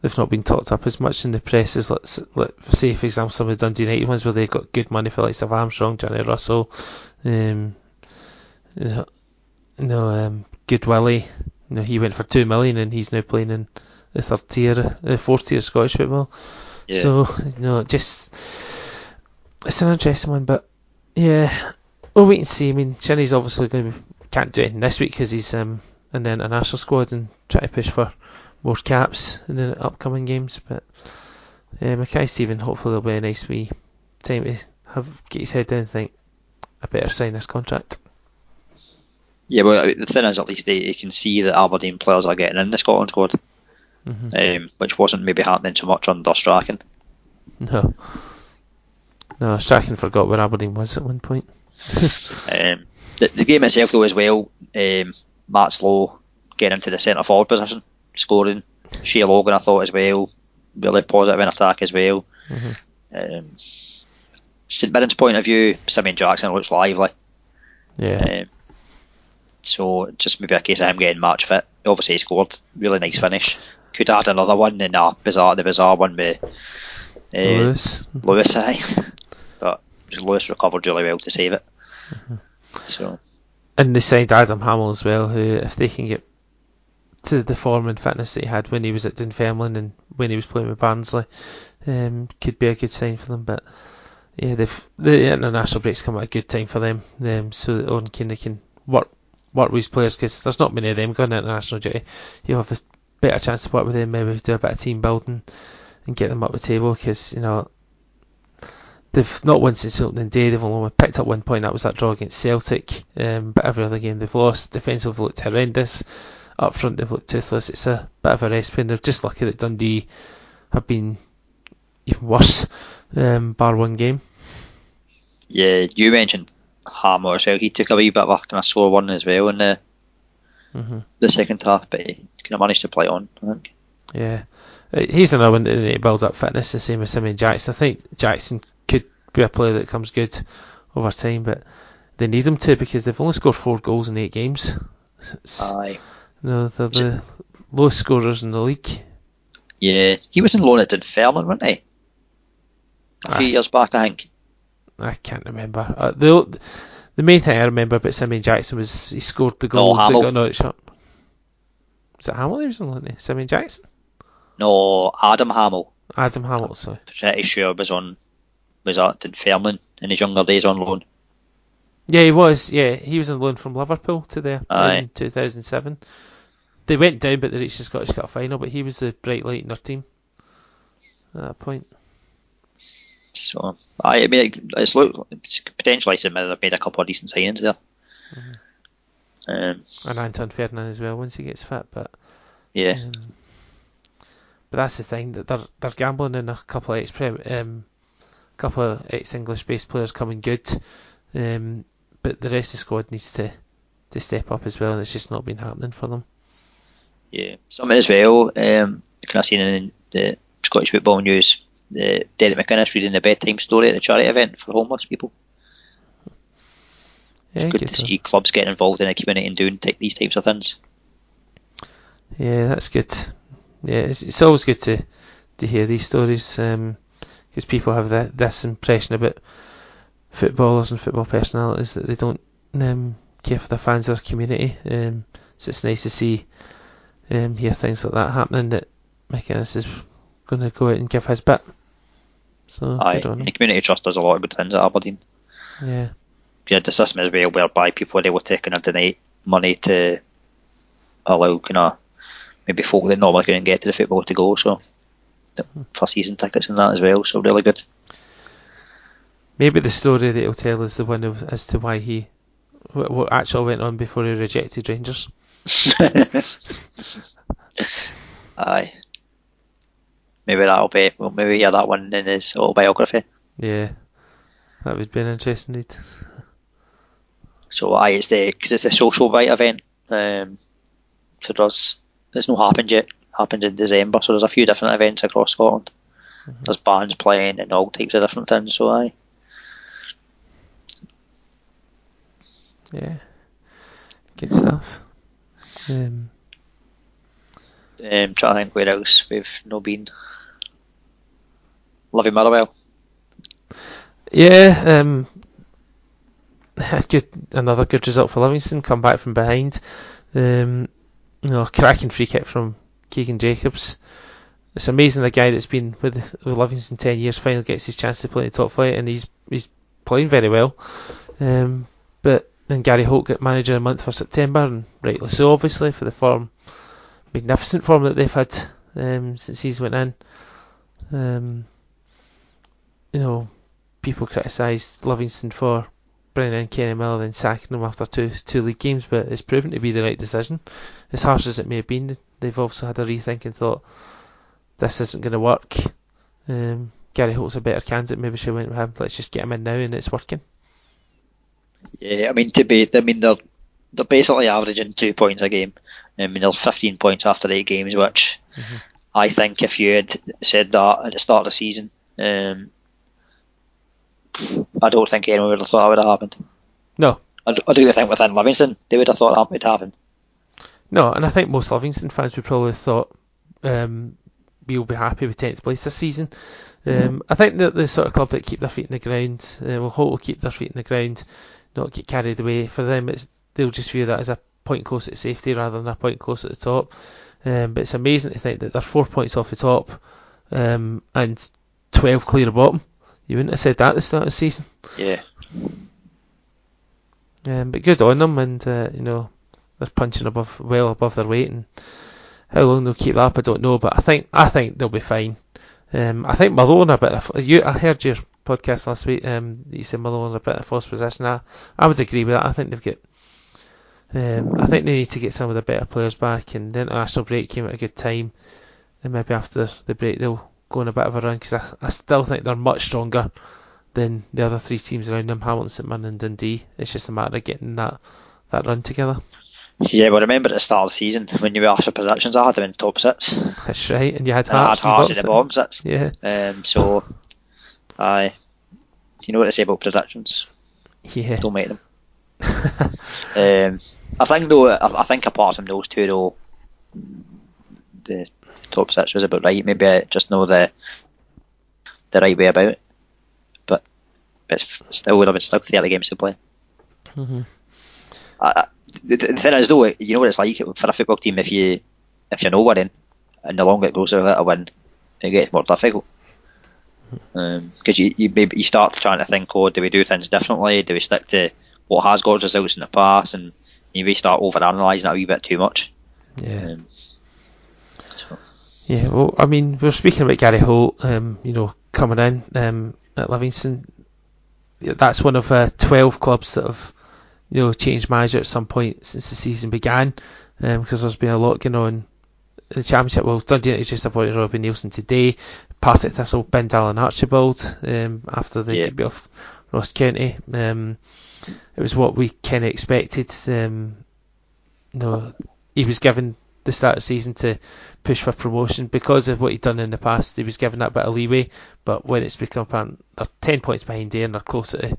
they've not been talked up as much in the press as let's let say, for example, some of the Dundee United ones where they got good money for like of Armstrong, Johnny Russell, um, know, know um, Goodwillie. You know, he went for two million, and he's now playing in the third tier, the fourth tier Scottish football. Yeah. So you know, just it's an interesting one, but yeah, we'll wait and see. I mean, Shinnie's obviously going to can't do anything this week because he's um, in the international squad and try to push for more caps in the upcoming games. But uh, Mackay Steven, hopefully there'll be a nice wee time to have get his head down and think I better sign this contract. Yeah, well, the thing is, at least they, you can see that Aberdeen players are getting in the Scotland squad, hmm um, which wasn't maybe happening so much under Strachan. No, no, Strachan forgot where Aberdeen was at one point. Um, the, the game itself, though, as well, um, Max Lowe getting into the centre forward position, scoring. Shay Logan, I thought, as well, really positive in attack as well. Mhm. Um, St Mirren's point of view, Simeon Jackson looks lively. Yeah, Um, so just maybe a case of him getting match fit. Obviously, he scored. Really nice finish. Could add another one in a bizarre, the bizarre one with uh, Lewis. Lewis, aye. but Lewis recovered really well to save it. So And they signed Adam Hamill as well, who, if they can get to the form and fitness that he had when he was at Dunfermline and when he was playing with Barnsley, um, could be a good sign for them. But yeah, they've, the international break's come at a good time for them, um, so that Oran Kearney can work work with players because there's not many of them going on international duty. You'll have a better chance to work with them, maybe do a bit of team building and get them up the table because you know they've not won since opening day. They've only picked up one point. That was that draw against Celtic. Um, but every other game they've lost. Defensively looked horrendous. Up front they've looked toothless. It's a bit of a recipe. And they're just lucky that Dundee have been even worse. Um, bar one game. yeah, you mentioned Hamill as well. He took a wee bit of a kind of sore one as well in the hmm the second half, but he kind of managed to play on. I think. Yeah. Uh, He's another one that need up fitness, the same as Simeon Jackson. I think Jackson could be a player that comes good over time, but they need him to because they've only scored four goals in eight games. It's- Aye. you know, they're the lowest scorers in the league. Yeah, he was in loan at Dunfermline, wasn't he? A few years back, I think. I can't remember. Uh, the the main thing I remember about Simeon Jackson was he scored the goal that Hamill. got Norwich up. Was it Hamill he was on? Simeon Jackson? No, Adam Hamill. Adam Hamill, sorry. Pretty sure was on was at Dunfermline in his younger days on loan. Yeah, he was. Yeah, he was on loan from Liverpool to there Aye. in 2007. They went down, but they reached the Scottish Cup final. But he was the bright light in their team at that point. So I, I mean, it's look potentially St Mirren have made a couple of decent signings there. Um, And Anton Ferdinand as well once he gets fit. But yeah, um, but that's the thing that they're they're gambling in a couple of ex um, couple of ex English based players coming good. Um, but the rest of the squad needs to to step up as well, and it's just not been happening for them. yeah. Something as well. Um, kind of seen in the Scottish football news. The Derek McInnes reading the bedtime story at the charity event for homeless people. Yeah, It's good, good to see clubs getting involved in the community and doing t- these types of things. Yeah, that's good. Yeah, it's, it's always good to to hear these stories. Um, because people have the, this impression about footballers and football personalities that they don't um, care for the fans or their community. Um, so it's nice to see um, hear things like that happening. That McInnes is going to go out and give his bit. So Aye, good on him. the community trust does a lot of good things at Aberdeen. Yeah, You had the system as well whereby people they were taking and donate money to allow kind of maybe folk that normally couldn't get to the football to go. So the- hmm. for season tickets and that as well. So really good. maybe the story that he'll tell is the one of as to why he what, what actually went on before he rejected Rangers. Aye. Maybe that'll be well, maybe hear that one in his autobiography. Yeah, that would be an interesting read. So aye, it's the because it's a social bite event. Um, so there's it's not happened yet. Happened in December, so there's a few different events across Scotland. There's bands playing and all types of different things. So aye, Yeah, good stuff. Um, um, trying to think where else we've no been. Lovey Motherwell. Yeah, um, good. Another good result for Livingston. Come back from behind. Um, you know, cracking free kick from Keaghan Jacobs. It's amazing a guy that's been with, with Livingston ten years finally gets his chance to play in the top flight, and he's he's playing very well. Um, but then Gary Holt got manager a month for September, and rightly so, obviously, for the form, magnificent form that they've had um, since he's went in. Um, you know, people criticised Livingston for bringing in Kenny Miller and sacking him after two two league games, but it's proven to be the right decision. As harsh as it may have been, they've also had a rethink and thought this isn't going to work. Um, Gary Holt's a better candidate. Maybe she went with him. Let's just get him in now, and it's working. Yeah, I mean to be, I mean they're they're basically averaging two points a game. I mean there's 15 points after eight games, which I think if you had said that at the start of the season, um, I don't think anyone would have thought that would have happened. No, I do, I do think within Livingston they would have thought that would happen. no, and I think most Livingston fans would probably have thought um, we'll be happy with tenth place this season. Um, I think that the sort of club that keep their feet in the ground, uh, will hope will keep their feet in the ground, not get carried away. For them, it's they'll just view that as a point close at safety rather than a point close at the top. Um, but it's amazing to think that they're four points off the top um, and twelve clear of bottom. You wouldn't have said that at the start of the season. Yeah, Um, but good on them, and uh, you know they're punching above, well above their weight, and how long they'll keep that up, I don't know. But I think I think they'll be fine. Um, I think Malone a bit. Of, you, I heard your podcast last week. Um, you said Malone a bit of false position. I, I would agree with that. I think they've got. Um, I think they need to get some of the better players back, and the international break came at a good time. And maybe after the break they'll go on a bit of a run because I, I still think they're much stronger than the other three teams around them, Hamilton, St Mirren and Dundee. It's just a matter of getting that, that run together. yeah. But remember at the start of the season when you were asked for predictions, I had them in top six. That's right, and you had And I had Hearts Hearts in the bottom six. Yeah, Um, so, aye. You know what they say about predictions? yeah. Don't make them. Um, I think though, I, I think apart from those two though, the top six was about right. Maybe I just know the the right way about it. But it's still would have been still thirty games to play. Mhm. I, I- the, the thing is though, you know what it's like for a football team if you if you're not winning, and the longer it goes without a win, it gets more difficult. Because you, you maybe you start trying to think, oh, do we do things differently? Do we stick to what has got results in the past? And you may start over analysing it a wee bit too much. Yeah. Um, so, Yeah, well, I mean, we are speaking about Gary Holt, um, you know, coming in um, at Livingston. That's one of uh, 12 clubs that have, you know, changed manager at some point since the season began, because there's been a lot going on in the Championship. Well, Dundee United just appointed Robbie Neilson today. Partick Thistle binned Alan Archibald um, after they Yeah. be off Ross County. Um, it was what we kind of expected. Um, you know, he was given the start of the season to push for promotion because of what he'd done in the past. He was given that bit of leeway, but when it's become apparent they're ten points behind there and they're closer to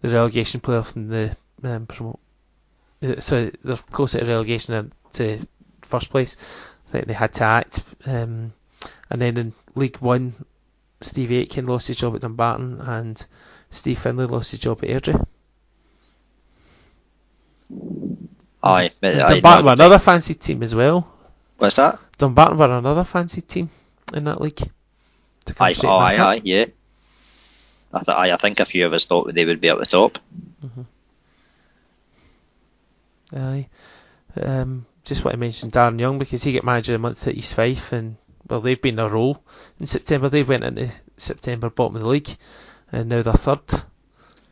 the relegation playoff than the um, promote. uh, So they're closer to relegation than to first place. I think they had to act. Um, and then in League One, Steve Aitken lost his job at Dumbarton and Steve Findlay lost his job at Airdrie. Aye, but Dumbarton were another fancy team as well. what's that? Dumbarton were another fancy team in that league. Aye, oh, aye, aye, yeah. I, th- aye, I think a few of us thought that they would be at the top. Aye. Um, just want to mention Darren Young because he got manager of the month at East Fife and well they've been a row in September. They went into September bottom of the league and now they're third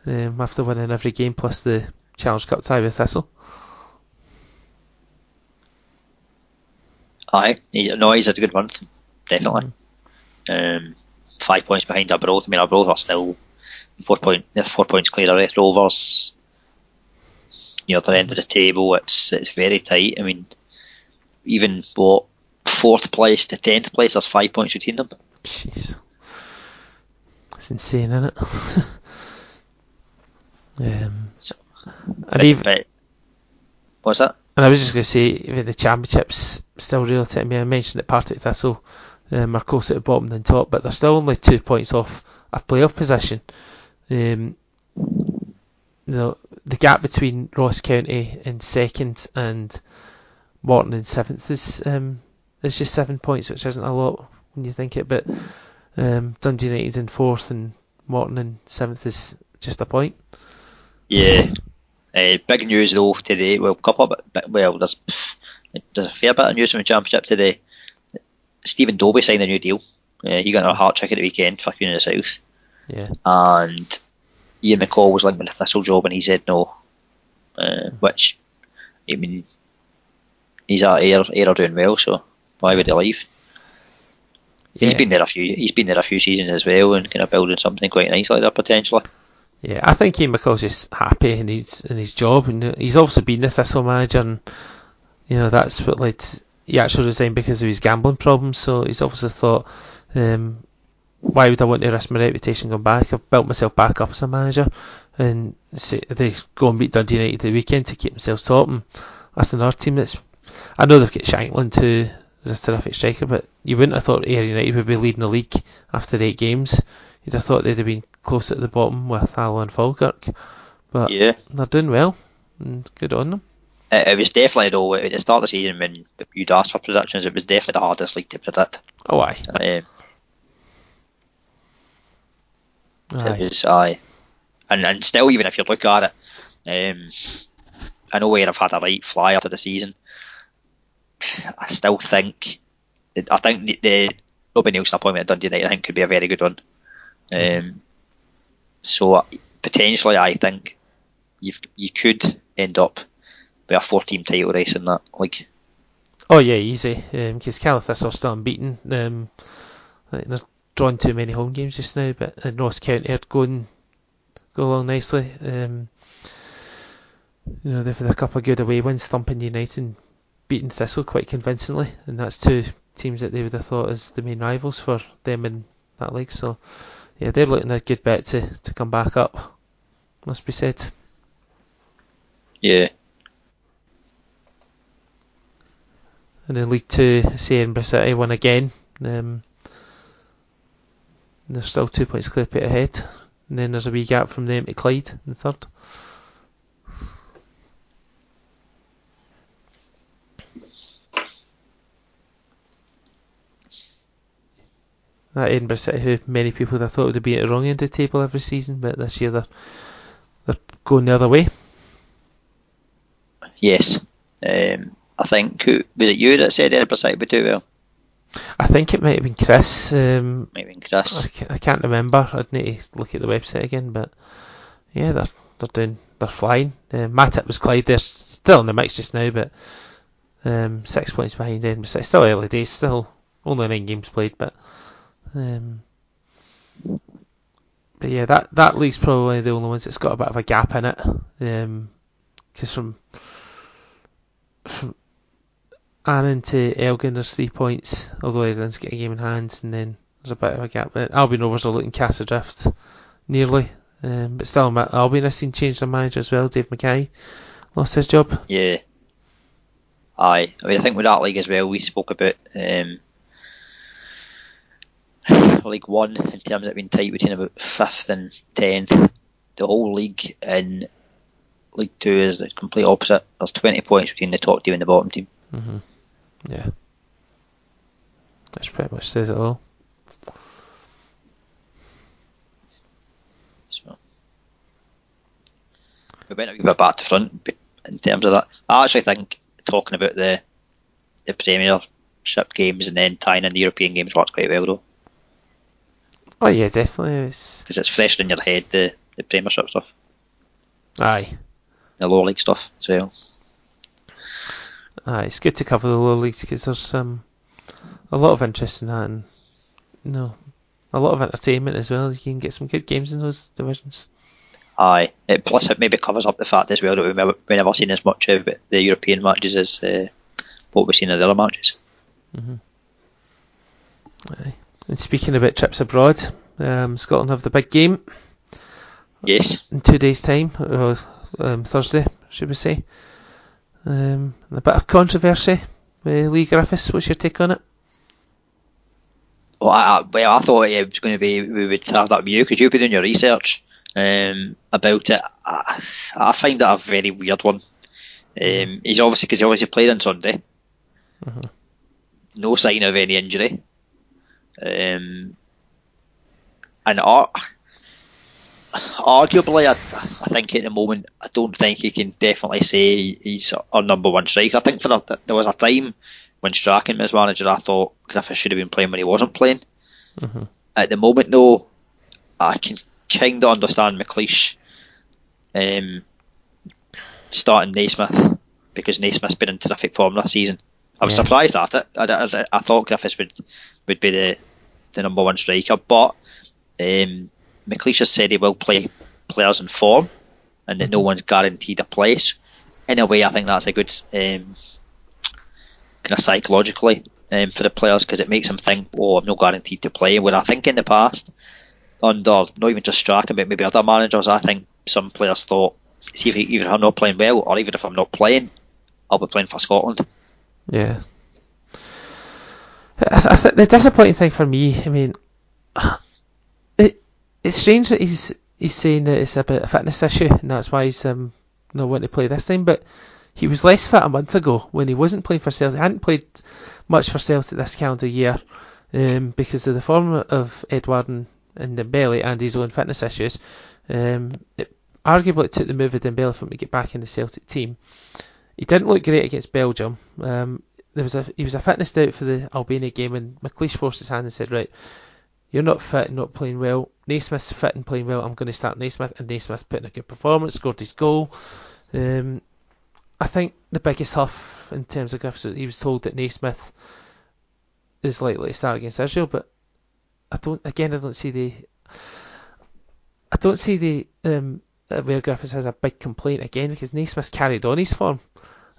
um, after winning every game plus the Challenge Cup tie with Thistle. Aye, he, no, he's had a good month, definitely. Um, five points behind our Arbroath. I mean, our Arbroath are still four point, they're four points clear of Rovers. You know, at the end of the table, it's it's very tight. I mean, even what fourth place to tenth place, there's five points between them. Jeez. It's insane, isn't it? um, So- and But, even but what's that? And I was just going to say, the championships still real to me, I mentioned that Partick Thistle um, are closer to bottom than top, but they're still only two points off a playoff position. Um, you the gap between Ross County in second and Morton in seventh is um, is just seven points, which isn't a lot when you think it. But um, Dundee United in fourth and Morton in seventh is just a point. Yeah. Uh, big news though today. Well, couple of bit, well, there's there's a fair bit of news from the championship today. Stephen Dobbie signed a new deal. Uh, he got a heart check at the weekend for Queen of the South, Yeah, and Ian McCall was linked with a Thistle job, and he said no. Uh, which, I mean, he's at Ayr, Ayr are doing well, so why would he leave? He's Yeah. been there a few. He's been there a few seasons as well, and kind of building something quite nice like that potentially. Yeah, I think Ian McCall's just happy in his in his job, and he's also been the Thistle manager, and you know that's what led. He actually resigned because of his gambling problems, so he's obviously thought, um, why would I want to risk my reputation going back? I've built myself back up as a manager, and they go and beat Dundee United the weekend to keep themselves top, and that's another team that's. I know they've got Shankland who is a terrific striker, but you wouldn't have thought Ayr United would be leading the league after eight games. You'd have thought they'd have been close at the bottom with Alloa and Falkirk, but Yeah. they're doing well, and good on them. It, it was definitely though at the start of the season when you'd asked for predictions, it was definitely the hardest league to predict. Oh, aye. Um, aye. It was aye, and and still even if you look at it, um, I know where I've had a right flyer to the season. I still think, I think the, the Robbie Neilson appointment at Dundee United I think could be a very good one. Um, so potentially I think you you could end up with a four team title race in that league. Oh, yeah, easy, because um, are still unbeaten. Um, they're drawing too many home games just now, but uh, Ross County are going go along nicely. Um, you know, they've had a couple of good away wins, thumping United and beating Thistle quite convincingly, and that's two teams that they would have thought as the main rivals for them in that league. So, yeah, they're looking a good bet to, to come back up, must be said. Yeah, And in League Two, say Edinburgh City won again. Um, they're still two points clear put ahead. And then there's a wee gap from them to Clyde in third. That Edinburgh City, who many people would have thought would be at the wrong end of the table every season, but this year they're they're going the other way. yes. Um, I think was it you that said Edinburgh City would do well? I think it might have been Chris. Um, Maybe Chris. I ca- I can't remember. I'd need to look at the website again, but yeah, they're they're doing they're flying. Uh, my tip was Clyde. They're still in the mix just now, but um, six points behind Edinburgh. City. Still early days. Still only nine games played, but um, but yeah, that that league's probably the only ones that's got a bit of a gap in it. Because from from Annan to Elgin, there's three points, although Elgin's got a game in hand, and then there's a bit of a gap. Albion Rovers are looking cast adrift nearly, um, but still, Albion has seen change their manager as well. Dave Mackay lost his job. Yeah. Aye. I mean, I think with that league as well, we spoke about um, League One in terms of being tight between about fifth and tenth. The whole league in League Two is the complete opposite. There's 20 points between the top team and the bottom team. Mm-hmm. Yeah. That's pretty much says it all. So, we went a bit back to front in terms of that. I actually think talking about the the Premiership games and then tying in the European games works quite well though. Oh yeah, definitely. Because it's fresh in your head the the Premiership stuff. Aye. The lower league stuff as well. Aye, it's good to cover the lower leagues because there's um, a lot of interest in that and you know, a lot of entertainment as well. You can get some good games in those divisions. Aye, it, plus it maybe covers up the fact as well that we've never, we've never seen as much of the European matches as uh, what we've seen in the other matches. Mm-hmm. Aye. And speaking about trips abroad, um, Scotland have the big game. Yes. In two days' time, or um, Thursday, should we say? Um, a bit of controversy with Leigh Griffiths. What's your take on it? Well, I, well, I thought it was going to be we would have that with you because you've been doing your research um, about it. I, I, find that a very weird one. Um, he's obviously because he obviously played on Sunday. Mm-hmm. No sign of any injury. Um, and arguably, I, I think at the moment, I don't think you can definitely say he's our number one striker. I think for a, there was a time when Strachan was manager, I thought Griffiths should have been playing when he wasn't playing. Mm-hmm. At the moment, though, I can kind of understand McLeish um, starting Naismith because Naismith's been in terrific form this season. I was yeah. surprised at it. I, I, I, thought Griffiths would would be the the number one striker, but um, McLeish has said he will play players in form, and that no one's guaranteed a place. In a way, I think that's a good um, kind of psychologically um, for the players because it makes them think, "Oh, I'm not guaranteed to play." Where I think in the past, under not even just Strachan, but maybe other managers, I think some players thought, "See, if even if I'm not playing well, or even if I'm not playing, I'll be playing for Scotland." Yeah. I th- the disappointing thing for me, I mean, it it's strange that he's he's saying that it's about a fitness issue and that's why he's um not wanting to play this time. But he was less fit a month ago when he wasn't playing for Celtic. He hadn't played much for Celtic this calendar year um, because of the form of Edouard and, and Dembele and his own fitness issues. Um, it, arguably, it took the move of Dembele for him to get back in the Celtic team. He didn't look great against Belgium. Um, there was a he was a fitness doubt for the Albania game, and McLeish forced his hand and said, "Right, you're not fit and not playing well. Naismith's fit and playing well. I'm going to start Naismith." And Naismith put in a good performance, scored his goal. Um, I think the biggest huff in terms of Griffiths, he was told that Naismith is likely to start against Israel, but I don't. Again, I don't see the. I don't see the um, where Griffiths has a big complaint again because Naismith carried on his form.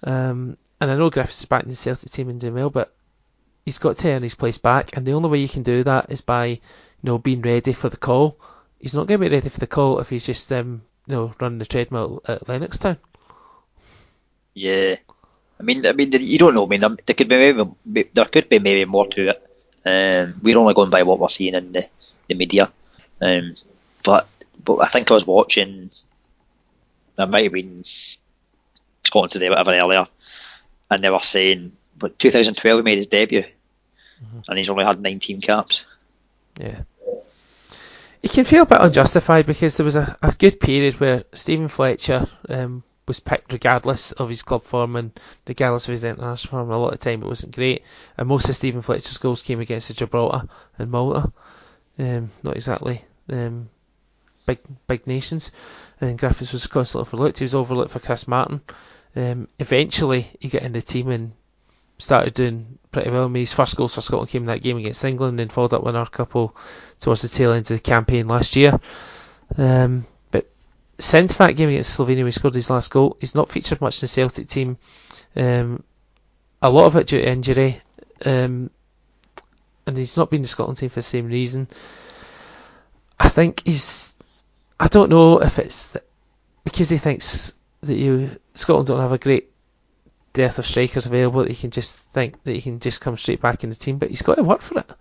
Um, and I know Griffiths is back in the Celtic team and doing well, but he's got to earn his place back, and the only way you can do that is by, you know, being ready for the call. He's not going to be ready for the call if he's just, um, you know, running the treadmill at Lennoxtown. Yeah, I mean, I mean, you don't know. I mean, there could be maybe there could be maybe more to it. Um, we're only going by what we're seeing in the, the media. Um, but but I think I was watching. I might have been Scotland today, whatever earlier, and they were saying, but 2012 he made his debut, mm-hmm. and he's only had 19 caps. Yeah. It can feel a bit unjustified because there was a, a good period where Stephen Fletcher um, was picked regardless of his club form and regardless of his international form. A lot of time it wasn't great, and most of Stephen Fletcher's goals came against the Gibraltar and Malta. Um, not exactly um, big big nations. And Griffiths was constantly overlooked. He was overlooked for Chris Martin. Um, eventually, he got in the team and started doing pretty well. I mean, his first goals for Scotland came in that game against England, and followed up with another couple towards the tail end of the campaign last year. Um, but since that game against Slovenia, he scored his last goal. He's not featured much in the Celtic team. Um, a lot of it due to injury, um, and he's not been in the Scotland team for the same reason. I think he's. I don't know if it's because he thinks that you Scotland don't have a great depth of strikers available that he can just think that he can just come straight back in the team, but he's got to work for it.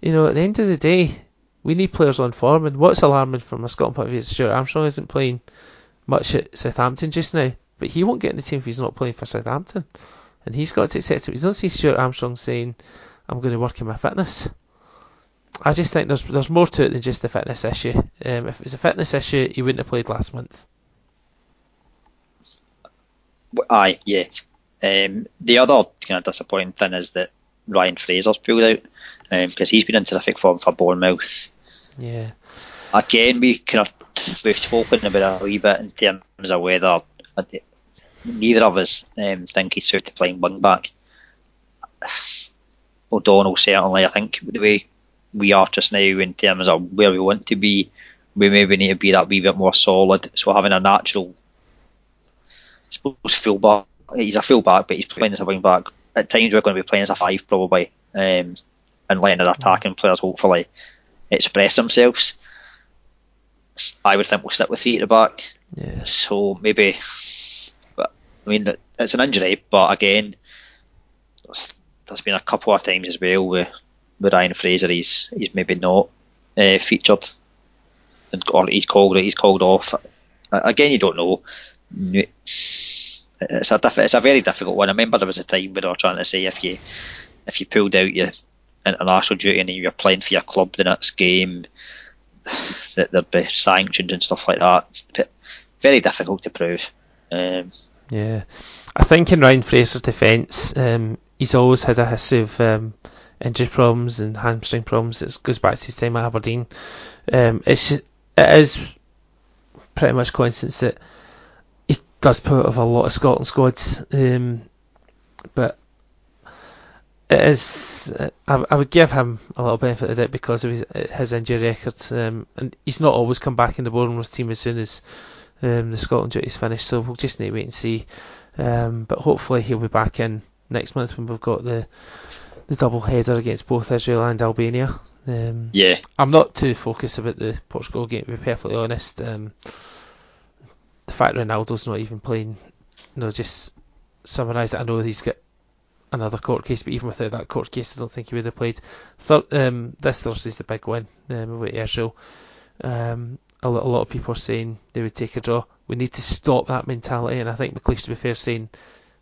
you know, at the end of the day, we need players on form. And what's alarming from a Scotland point of view is Stuart Armstrong isn't playing much at Southampton just now, but he won't get in the team if he's not playing for Southampton. And he's got to accept it. You don't see Stuart Armstrong saying, I'm going to work on my fitness. I just think there's there's more to it than just the fitness issue. Um, if it was a fitness issue, he wouldn't have played last month. Aye, yeah. Um, the other kind of disappointing thing is that Ryan Fraser's pulled out because um, he's been in terrific form for Bournemouth. Yeah. Again, we kind of we've spoken about a wee bit in terms of whether uh, neither of us um, think he's suited to playing wing back. O'Donnell certainly, I think the way we are just now in terms of where we want to be, we maybe need to be that wee bit more solid. So having a natural, suppose, full back, he's a full back, but he's playing as a wing back. At times we're going to be playing as a five probably, um, and letting the attacking players hopefully express themselves. I would think we'll stick with three at the back. Yeah. So maybe, but I mean it's an injury, but again, there's been a couple of times as well where with Ryan Fraser, he's he's maybe not uh, featured, and or he's called he's called off. Again, you don't know. It's a diff- it's a very difficult one. I remember there was a time where they were trying to say if you if you pulled out your international duty and you're playing for your club the next game, that there'd be sanctioned and stuff like that. Very difficult to prove. Um, yeah, I think in Ryan Fraser's defence, um, he's always had a history of um, injury problems and hamstring problems. It goes back to his time at Aberdeen. Um, it's it is pretty much coincidence that does put out of a lot of Scotland squads, um, but it is. I, I, would give him a little benefit of it because of his, his injury record, um, and he's not always come back in the Bournemouth team as soon as um, the Scotland duty's finished. So we'll just need to wait and see. Um, but hopefully he'll be back in next month when we've got the the double header against both Israel and Albania. Um, yeah, I'm not too focused about the Portugal game. To be perfectly honest, um, the fact Ronaldo's not even playing, you know, just summarise it. I know he's got another court case, but even without that court case, I don't think he would have played. Third, um, this Thursday's the big win um, Israel. Um, a, lot, a lot of people are saying they would take a draw. We need to stop that mentality, and I think McLeish, to be fair, saying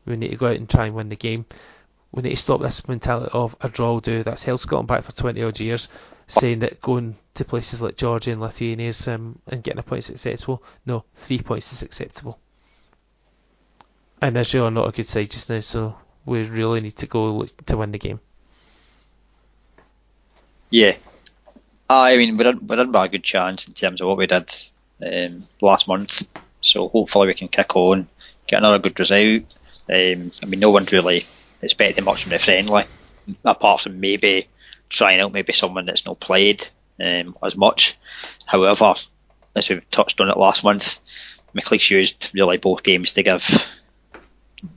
we need to go out and try and win the game we need to stop this mentality of a draw will do. That's held Scotland back for 20 odd years, saying that going to places like Georgia and Lithuania is, um, and getting a point is acceptable. No, three points is acceptable. And Israel are not a good side just now, so we really need to go to win the game. Yeah. I mean, we're in, we're in by a good chance in terms of what we did um, last month. So hopefully we can kick on, get another good result. Um, I mean, no one's really expecting much from the friendly, apart from maybe trying out maybe someone that's not played um, as much. However, as we touched on it last month, McLeish used really both games to give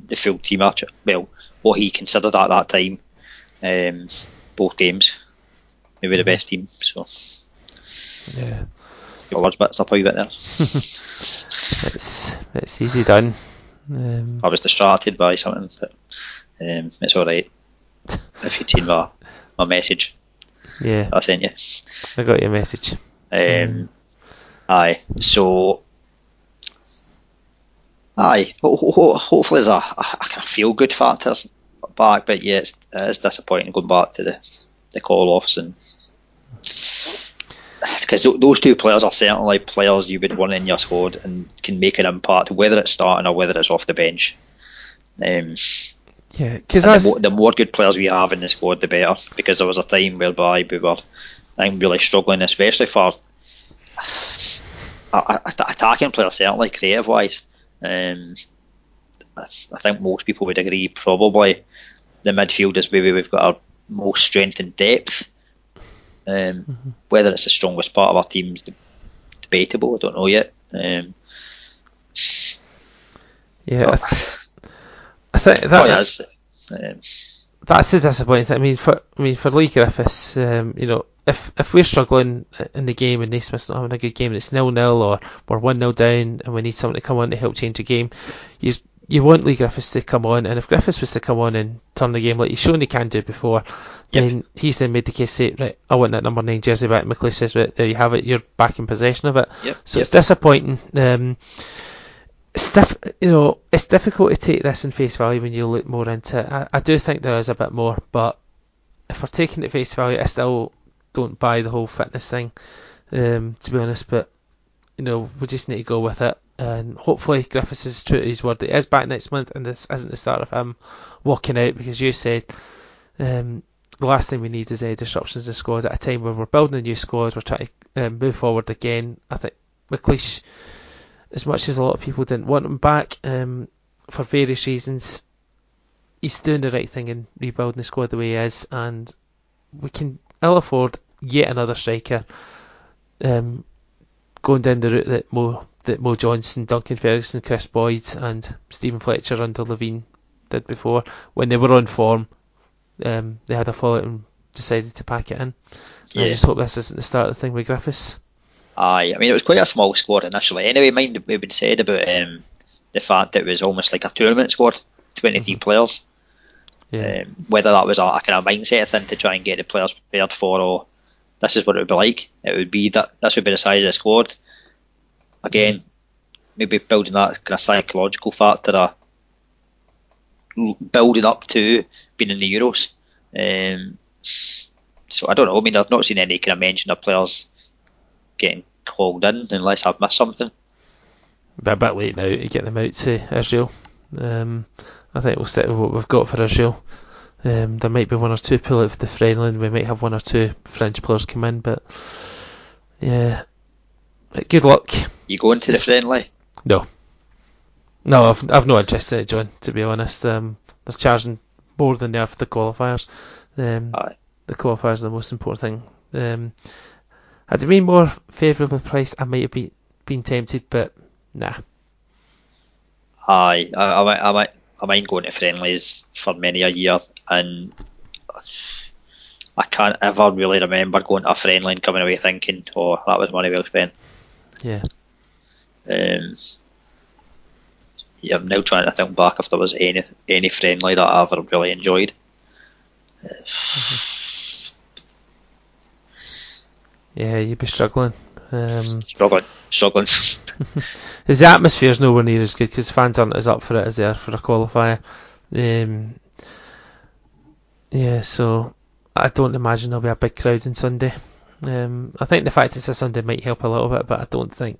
the full team up, well, what he considered at that time, um, both games, maybe the best team. So, yeah, your words, but stop a wee bit there. it's it's easy done. Um, I was distracted by something, but um, it's all right. if you'd seen my, my message, yeah, I sent you. I got your message. Um, mm. Aye, so aye, ho- ho- hopefully there's a, a, a kind of feel good factor back, but yeah, it's, it's disappointing going back to the the call offs and because th- those two players are certainly players you would want in your squad and can make an impact, whether it's starting or whether it's off the bench. Um, yeah, because the, more, the more good players we have in the squad, the better. Because there was a time whereby we were, I'm really struggling, especially for attacking players, certainly creative wise. Um, I, I, think most people would agree probably the midfield is where we've got our most strength and depth. Um, mm-hmm. Whether it's the strongest part of our team is debatable. I don't know yet. Um, yeah, I, th- think that, um, that's the disappointing thing. I mean, for I mean for Leigh Griffiths, um, you know, if if we're struggling in the game and Naismith's not having a good game and it's nil nil or we're one 0 down and we need someone to come on to help change the game, you're you want Leigh Griffiths to come on, and if Griffiths was to come on and turn the game like he's shown he can do before, yep. then he's then made the case say, right, I want that number nine jersey back. McLeish says, right, there you have it, you're back in possession of it. Yep. So yep. it's disappointing. Um, it's diff- you know, it's difficult to take this in face value when you look more into it. I, I do think there is a bit more, but if we're taking it face value, I still don't buy the whole fitness thing, um, to be honest. But you know, we just need to go with it, and hopefully Griffiths is true to his word. He is back next month, and this isn't the start of him walking out because you said um, the last thing we need is any disruptions in squad at a time where we're building a new squad. We're trying to um, move forward again. I think McLeish as much as a lot of people didn't want him back um, for various reasons, he's doing the right thing in rebuilding the squad the way he is, and we can ill afford yet another striker um, going down the route that Mo that Mo Johnston, Duncan Ferguson, Kris Boyd, and Stephen Fletcher under Levein did before. When they were on form, um, they had a fallout and decided to pack it in. Yeah. I just hope this isn't the start of the thing with Griffiths. Aye, I mean it was quite a small squad initially. Anyway, mind we've been said about um, the fact that it was almost like a tournament squad, 23 mm-hmm. players. Yeah. Um, whether that was a, a, kind of mindset thing to try and get the players prepared for, or this is what it would be like. It would be that this would be the size of the squad. Again, mm-hmm. maybe building that kind of psychological factor, of building up to being in the Euros. Um, so I don't know. I mean, I've not seen any kind of mention of players getting called in unless I've missed something. But a bit late now to get them out to Israel. Um, I think we'll stick with what we've got for Israel. Um, there might be one or two pull out for the friendly, and we might have one or two French players come in. But yeah, good luck. You going to the friendly? No, no, I've I've no interest in it, John. To be honest, um, they're charging more than they are for the qualifiers. Um, the qualifiers are the most important thing. Um, had it been more favourably priced, I might have been been tempted, but nah. Aye, I, I, might, I might, I mind going to friendlies for many a year, and I can't ever really remember going to a friendly and coming away thinking, "Oh, that was money well spent." Yeah. Um, yeah, I'm now trying to think back if there was any any friendly that I ever really enjoyed. Mm-hmm. Yeah, you'd be struggling. Um, struggling, struggling. the atmosphere is nowhere near as good because fans aren't as up for it as they are for a qualifier. Um, yeah, so I don't imagine there'll be a big crowd on Sunday. Um, I think the fact it's a Sunday might help a little bit, but I don't think.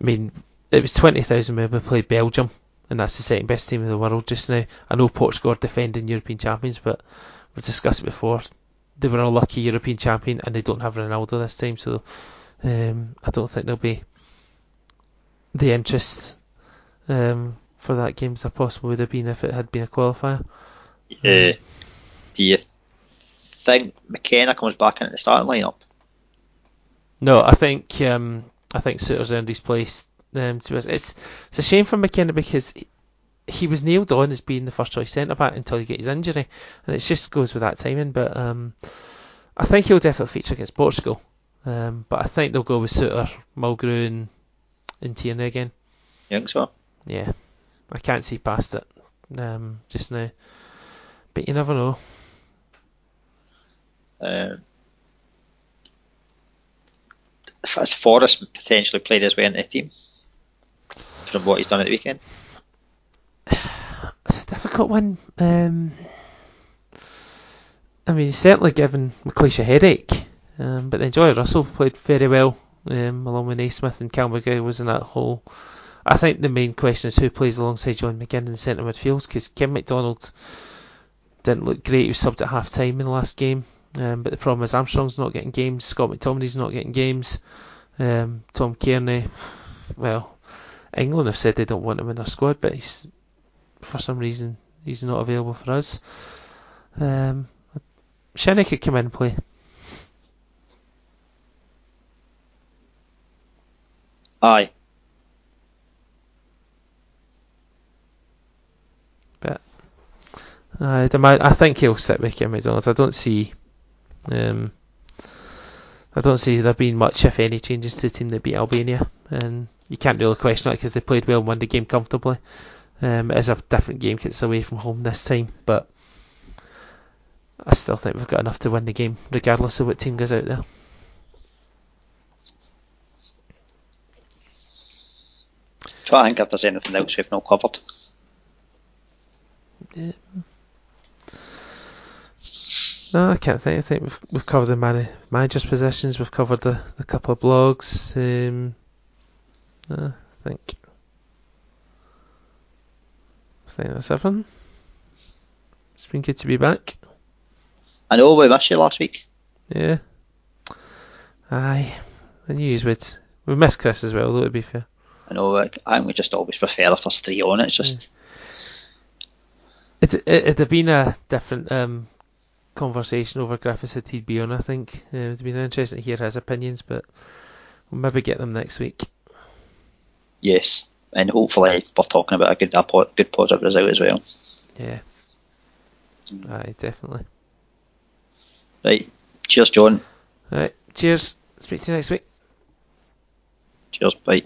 I mean, it was 20,000 when we played Belgium, and that's the second best team in the world just now. I know Portugal are defending European champions, but we've discussed it before they were a lucky European champion and they don't have Ronaldo this time, so um, I don't think there'll be the interest um, for that game as there possibly would have been if it had been a qualifier. Yeah. Do you think McKenna comes back into the starting lineup? No, I think um, I think Souttar's earned his place. Um, to us, it's it's a shame for McKenna because he was nailed on as being the first choice centre back until he get his injury, and it just goes with that timing. But um, I think he'll definitely feature against Portugal. Um, but I think they'll go with Souttar, Mulgrew, and, and Tierney again. You think so? Yeah, I can't see past it um, just now. But you never know. Um, has Forrest potentially played his way into the team from what he's done at the weekend? Difficult one. Um, I mean, he's certainly given McLeish a headache, um, but then Joy Russell played very well um, along with Naismith and Cal was in that hole. I think the main question is who plays alongside John McGinn in centre midfield because Kim McDonald didn't look great. He was subbed at half time in the last game, um, but the problem is Armstrong's not getting games, Scott McTominay's not getting games, um, Tom Cairney, well, England have said they don't want him in their squad, but he's for some reason he's not available for us. Um, Shinnie could come in and play. Aye. But I, I think he'll sit with Kim McDonald. I don't see, um, I don't see there being much, if any, changes to the team that beat Albania, and you can't really question that because they played well and won the game comfortably. Um, it is a different game 'cause it's away from home this time, but I still think we've got enough to win the game, regardless of what team goes out there. Try to think if there's anything else we've not covered. Yeah. No, I can't think. I think we've we've covered the man- managers' positions. We've covered the, the couple of blogs. Um, no, I think. Think that's everything. It's been good to be back. I know we missed you last week. Yeah. Aye. I knew you would. We missed Chris as well, though, to be fair. I know, I think we just always prefer if there's three on it. It's just, It, it, it'd have been a different um, conversation over Griffiths had he'd be on, I think. Uh, it'd been interesting to hear his opinions, but we'll maybe get them next week. yes. And hopefully we're talking about a good, a good positive result as well. Yeah. Mm. Aye, definitely. Right. Cheers, John. Alright, cheers. Speak to you next week. Cheers. Bye.